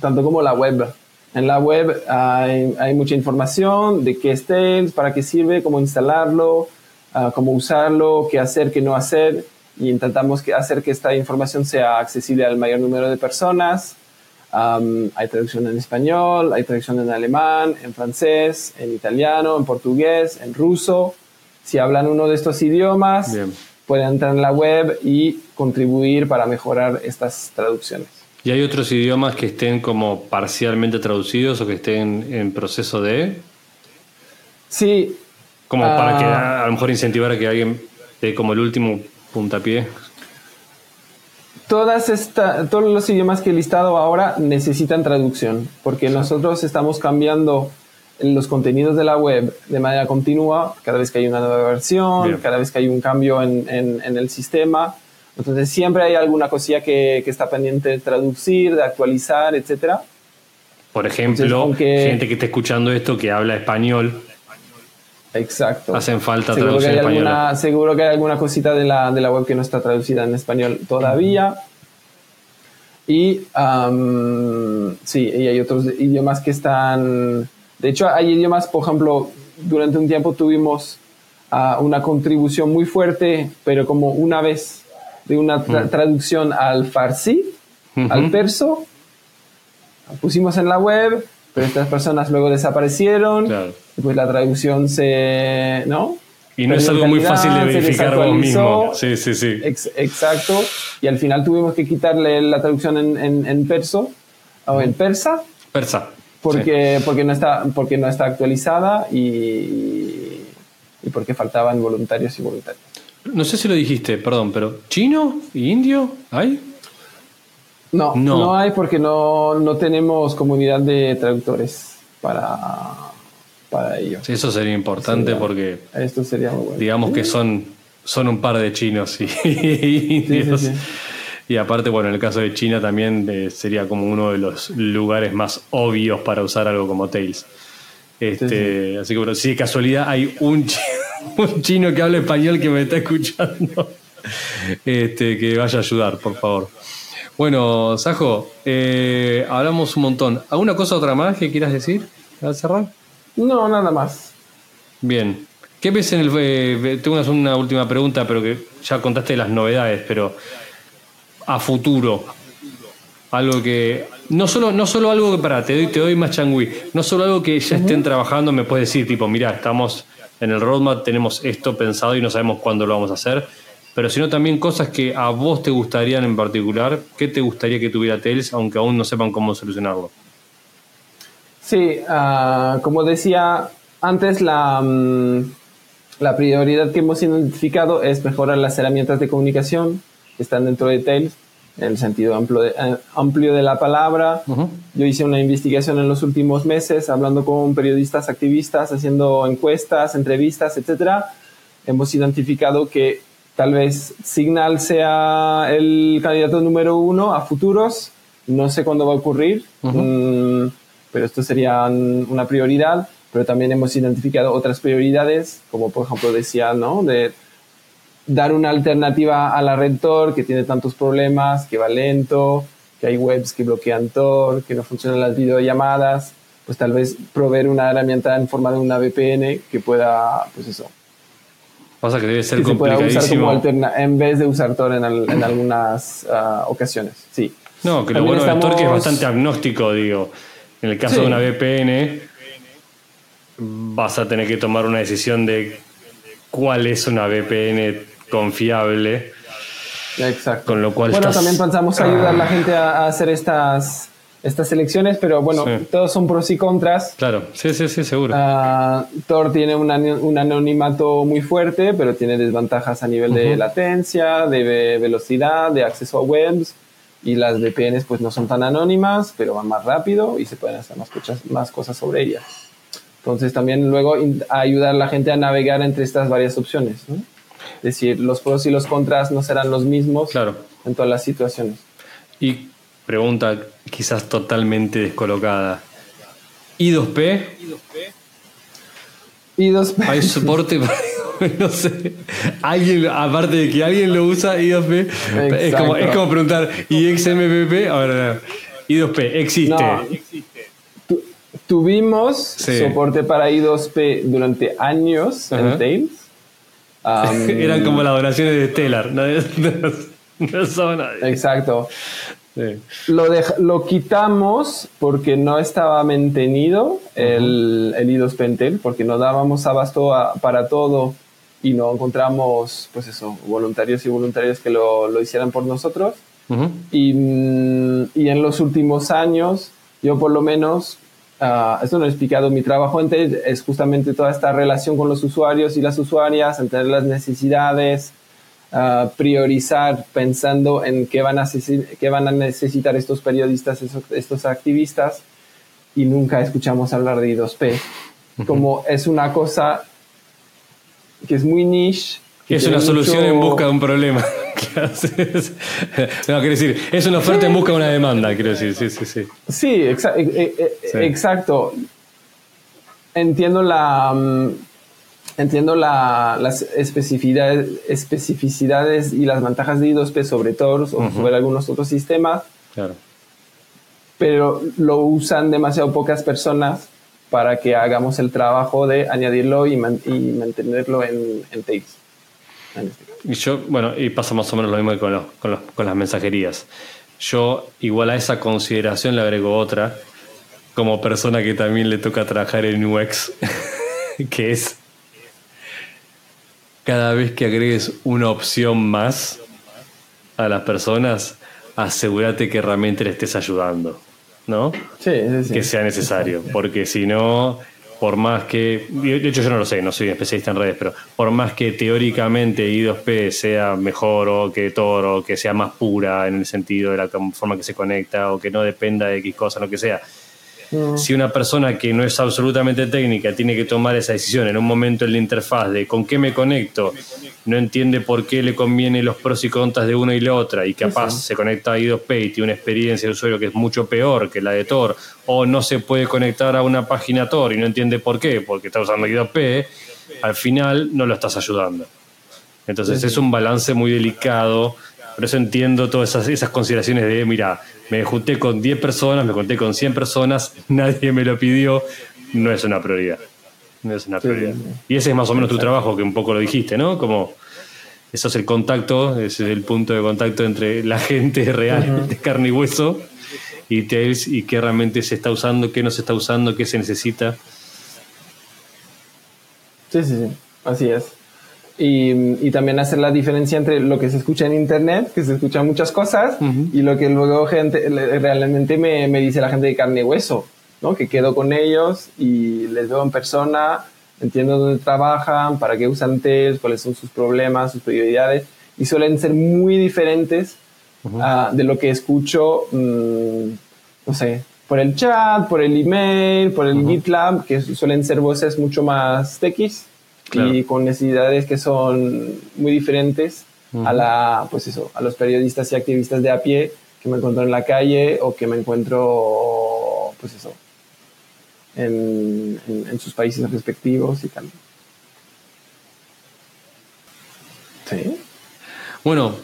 tanto como la web. En la web hay, mucha información de qué es Tails, para qué sirve, cómo instalarlo, ah, cómo usarlo, qué hacer, qué no hacer. Y intentamos que hacer que esta información sea accesible al mayor número de personas. hay traducción en español, hay traducción en alemán, en francés, en italiano, en portugués, en ruso. Si hablan uno de estos idiomas, pueden entrar en la web y contribuir para mejorar estas traducciones. ¿Y hay otros idiomas que estén como parcialmente traducidos o que estén en proceso de? Sí. Como para que ah. a, lo mejor incentivar a que alguien dé como el último puntapié. Todas esta, todos los idiomas que he listado ahora necesitan traducción, porque nosotros estamos cambiando los contenidos de la web de manera continua, cada vez que hay una nueva versión, cada vez que hay un cambio en, en, el sistema. Entonces siempre hay alguna cosilla que, que, está pendiente de traducir, de actualizar, etcétera. Por ejemplo, gente que esté escuchando esto que habla español. Exacto. Hacen falta seguro que hay alguna, Seguro que hay alguna cosita de la, de la web que no está traducida en español todavía. Y sí, y hay otros idiomas que están de hecho, hay idiomas, por ejemplo, durante un tiempo tuvimos ah, una contribución muy fuerte, pero como una vez de una tra- traducción al farsi, al perso, pusimos en la web, pero estas personas luego desaparecieron, Claro. y pues la traducción se, ¿no? Y no es Perdió algo muy fácil de verificar vos mismo. Sí, sí, sí. Ex- exacto. Y al final tuvimos que quitarle la traducción en, en, en perso o en persa Persa. porque, porque, no, está, porque no está actualizada y, y porque faltaban voluntarios y voluntarios. Sí. No sé si lo dijiste, perdón, pero ¿chino y indio hay? No, No. no, hay porque no, no tenemos comunidad de traductores para, para ello. Sí, eso sería importante porque Esto sería muy bueno. digamos que son, son un par de chinos y, indios. sí. Y aparte, bueno, en el caso de China también eh, sería como uno de los lugares más obvios para usar algo como Tails. Este, Así que bueno, si de casualidad hay un, chi- un chino que habla español que me está escuchando, este, que vaya a ayudar, por favor. Bueno, Sajo, eh, hablamos un montón. ¿Alguna cosa otra más que quieras decir para cerrar? No, nada más. Bien. ¿Qué ves en el... eh, tengo una, última pregunta, pero que ya contaste las novedades, pero a futuro, algo que... No solo, no solo algo que, para, te doy, te doy más changüí, no solo algo que ya estén trabajando, me puedes decir, tipo, mira, estamos en el roadmap, tenemos esto pensado y no sabemos cuándo lo vamos a hacer, pero sino también cosas que a vos te gustarían en particular, ¿qué te gustaría que tuviera Tails, aunque aún no sepan cómo solucionarlo? Sí, ah, como decía antes, la, mm, la prioridad que hemos identificado es mejorar las herramientas de comunicación que están dentro de Tails, en el sentido amplio de, eh, amplio de la palabra. Yo hice una investigación en los últimos meses, hablando con periodistas, activistas, haciendo encuestas, entrevistas, etcétera. Hemos identificado que tal vez Signal sea el candidato número uno a futuros. No sé cuándo va a ocurrir, mm, pero esto sería un- una prioridad. Pero también hemos identificado otras prioridades, como por ejemplo decía, ¿no? De dar una alternativa a la red Tor que tiene tantos problemas, que va lento, que hay webs que bloquean Tor, que no funcionan las videollamadas, pues tal vez proveer una herramienta en forma de una VPN que pueda, pues eso, Pasa que debe ser que se pueda usar como complicadísimo. alterna en vez de usar Tor en, al- en algunas ah, ocasiones. Sí. No, que lo También bueno del Tor que es estamos- bastante agnóstico, digo. En el caso Sí. de una VPN, vas a tener que tomar una decisión de cuál es una VPN confiable, Exacto. con lo cual Bueno, estás- también pensamos ayudar a la gente a, a hacer estas, estas elecciones, pero bueno, Sí. todos son pros y contras. Claro, sí, sí, sí, seguro. Ah, Tor tiene un, un anonimato muy fuerte, pero tiene desventajas a nivel de latencia, de ve- velocidad, de acceso a webs. Y las VPNs pues no son tan anónimas, pero van más rápido y se pueden hacer más cosas, más cosas sobre ellas. Entonces también luego ayudar a la gente a navegar entre estas varias opciones. ¿no? Es decir, los pros y los contras no serán los mismos Claro. en todas las situaciones. Y pregunta quizás totalmente descolocada. ¿I2P? Y dos, ¿Hay soporte para.? No sé. Alguien, aparte de que alguien lo usa, I2P. Es como, es como preguntar, ¿y XMPP? Ahora, I2P, existe. No. Tu- tuvimos Sí. soporte para I2P durante años en Tails. Eran como las oraciones de Stellar. No, no, no. Exacto. Sí. Lo, dej- lo quitamos porque no estaba mantenido el, el I2P en Tails, porque no dábamos abasto a- para todo y no encontramos, pues eso, voluntarios y voluntarias que lo, lo hicieran por nosotros. Ujú. Y, mm, y en los últimos años, yo por lo menos, ah, esto no he explicado, mi trabajo en TED es justamente toda esta relación con los usuarios y las usuarias, entender las necesidades, ah, priorizar pensando en qué van, a qué van a necesitar estos periodistas, esos- estos activistas, y nunca escuchamos hablar de I2P. Como es una cosa que es muy niche. que Es una solución mucho- en busca de un problema. Sí, no, quiero decir, es una oferta en busca de una demanda, quiero decir, sí, sí, sí. Sí, exa- e- e- e- Sí. exacto. Entiendo la mm, entiendo la- las especificidades, especificidades y las ventajas de I2P sobre Tor o sobre algunos otros sistemas, Claro. pero lo usan demasiado pocas personas para que hagamos el trabajo de añadirlo y, mantenerlo en, Tails. Este y yo, bueno, y pasa más o menos lo mismo que con, con, las mensajerías. Yo, igual a esa consideración, le agrego otra, como persona que también le toca trabajar en UX, que es cada vez que agregues una opción más a las personas, asegúrate que realmente le estés ayudando. ¿no? Sí, sí, Que sea necesario, porque si no, por más que, de hecho yo no lo sé, no soy especialista en redes, pero por más que teóricamente I2P sea mejor o que Tor o que sea más pura en el sentido de la forma que se conecta o que no dependa de X cosa, lo que sea, si una persona que no es absolutamente técnica tiene que tomar esa decisión en un momento en la interfaz de con qué me conecto, no entiende por qué le conviene los pros y contras de una y la otra y capaz se conecta a I2P y tiene una experiencia de usuario que es mucho peor que la de Tor o no se puede conectar a una página Tor y no entiende por qué, porque está usando I2P, al final no lo estás ayudando. Entonces es un balance muy delicado, por eso entiendo todas esas, esas consideraciones de, mira, me junté con 10 personas, me conté con 100 personas, nadie me lo pidió, no es una prioridad. No es una prioridad. Y ese es más o menos tu trabajo, que un poco lo dijiste, ¿no? Como eso es el contacto, ese es el punto de contacto entre la gente real de carne y hueso y Tails y qué realmente se está usando, qué no se está usando, qué se necesita. Sí, sí, sí, así es. Y, también hacer la diferencia entre lo que se escucha en internet, que se escuchan muchas cosas, y lo que luego gente, realmente me, me, dice la gente de carne y hueso, ¿no? Que quedo con ellos y les veo en persona, entiendo dónde trabajan, para qué usan TELS, cuáles son sus problemas, sus prioridades, y suelen ser muy diferentes ah, de lo que escucho, mm, no sé, por el chat, por el email, por el GitLab, que suelen ser voces mucho más techis y con necesidades que son muy diferentes a la, pues eso, a los periodistas y activistas de a pie que me encuentro en la calle o que me encuentro, pues eso, en, sus países respectivos y tal. Sí. Bueno,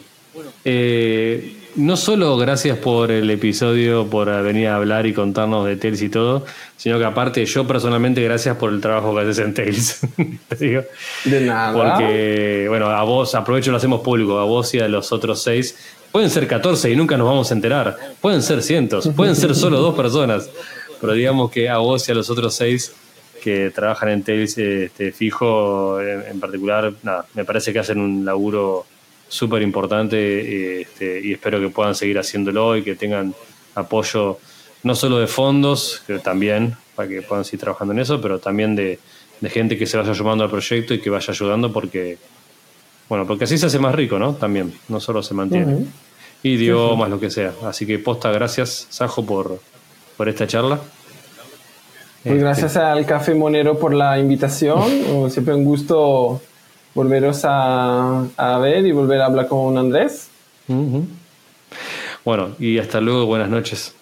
eh, no solo gracias por el episodio, por venir a hablar y contarnos de Tails y todo, sino que aparte yo personalmente gracias por el trabajo que haces en Tails. De nada. Porque, bueno, a vos, aprovecho, lo hacemos público, a vos y a los otros seis. Pueden ser 14 y nunca nos vamos a enterar. Pueden ser cientos, pueden ser solo dos personas. Pero digamos que a vos y a los otros seis que trabajan en Tails este, fijo en, en particular, nada, me parece que hacen un laburo súper importante este, y espero que puedan seguir haciéndolo y que tengan apoyo no solo de fondos, que también para que puedan seguir trabajando en eso, pero también de, gente que se vaya sumando al proyecto y que vaya ayudando porque, bueno, porque así se hace más rico, ¿no? También, no solo se mantiene. Idiomas, lo que sea. Así que posta, gracias, Sajo, por, por esta charla. Pues gracias al Café Monero por la invitación. Siempre un gusto volveros a, ver y volver a hablar con Andrés. Bueno, y hasta luego, buenas noches.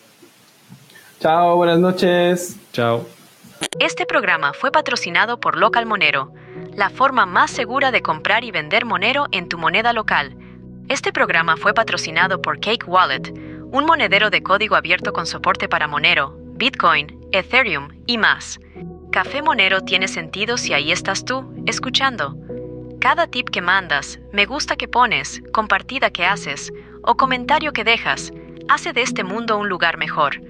Chao, buenas noches. Chao. Este programa fue patrocinado por Local Monero, la forma más segura de comprar y vender Monero en tu moneda local. Este programa fue patrocinado por Cake Wallet, un monedero de código abierto con soporte para Monero, Bitcoin, Ethereum y más. Café Monero tiene sentido si ahí estás tú, escuchando. Cada tip que mandas, me gusta que pones, compartida que haces o comentario que dejas hace de este mundo un lugar mejor.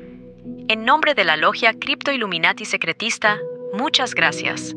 En nombre de la logia Crypto Illuminati Secretista, muchas gracias.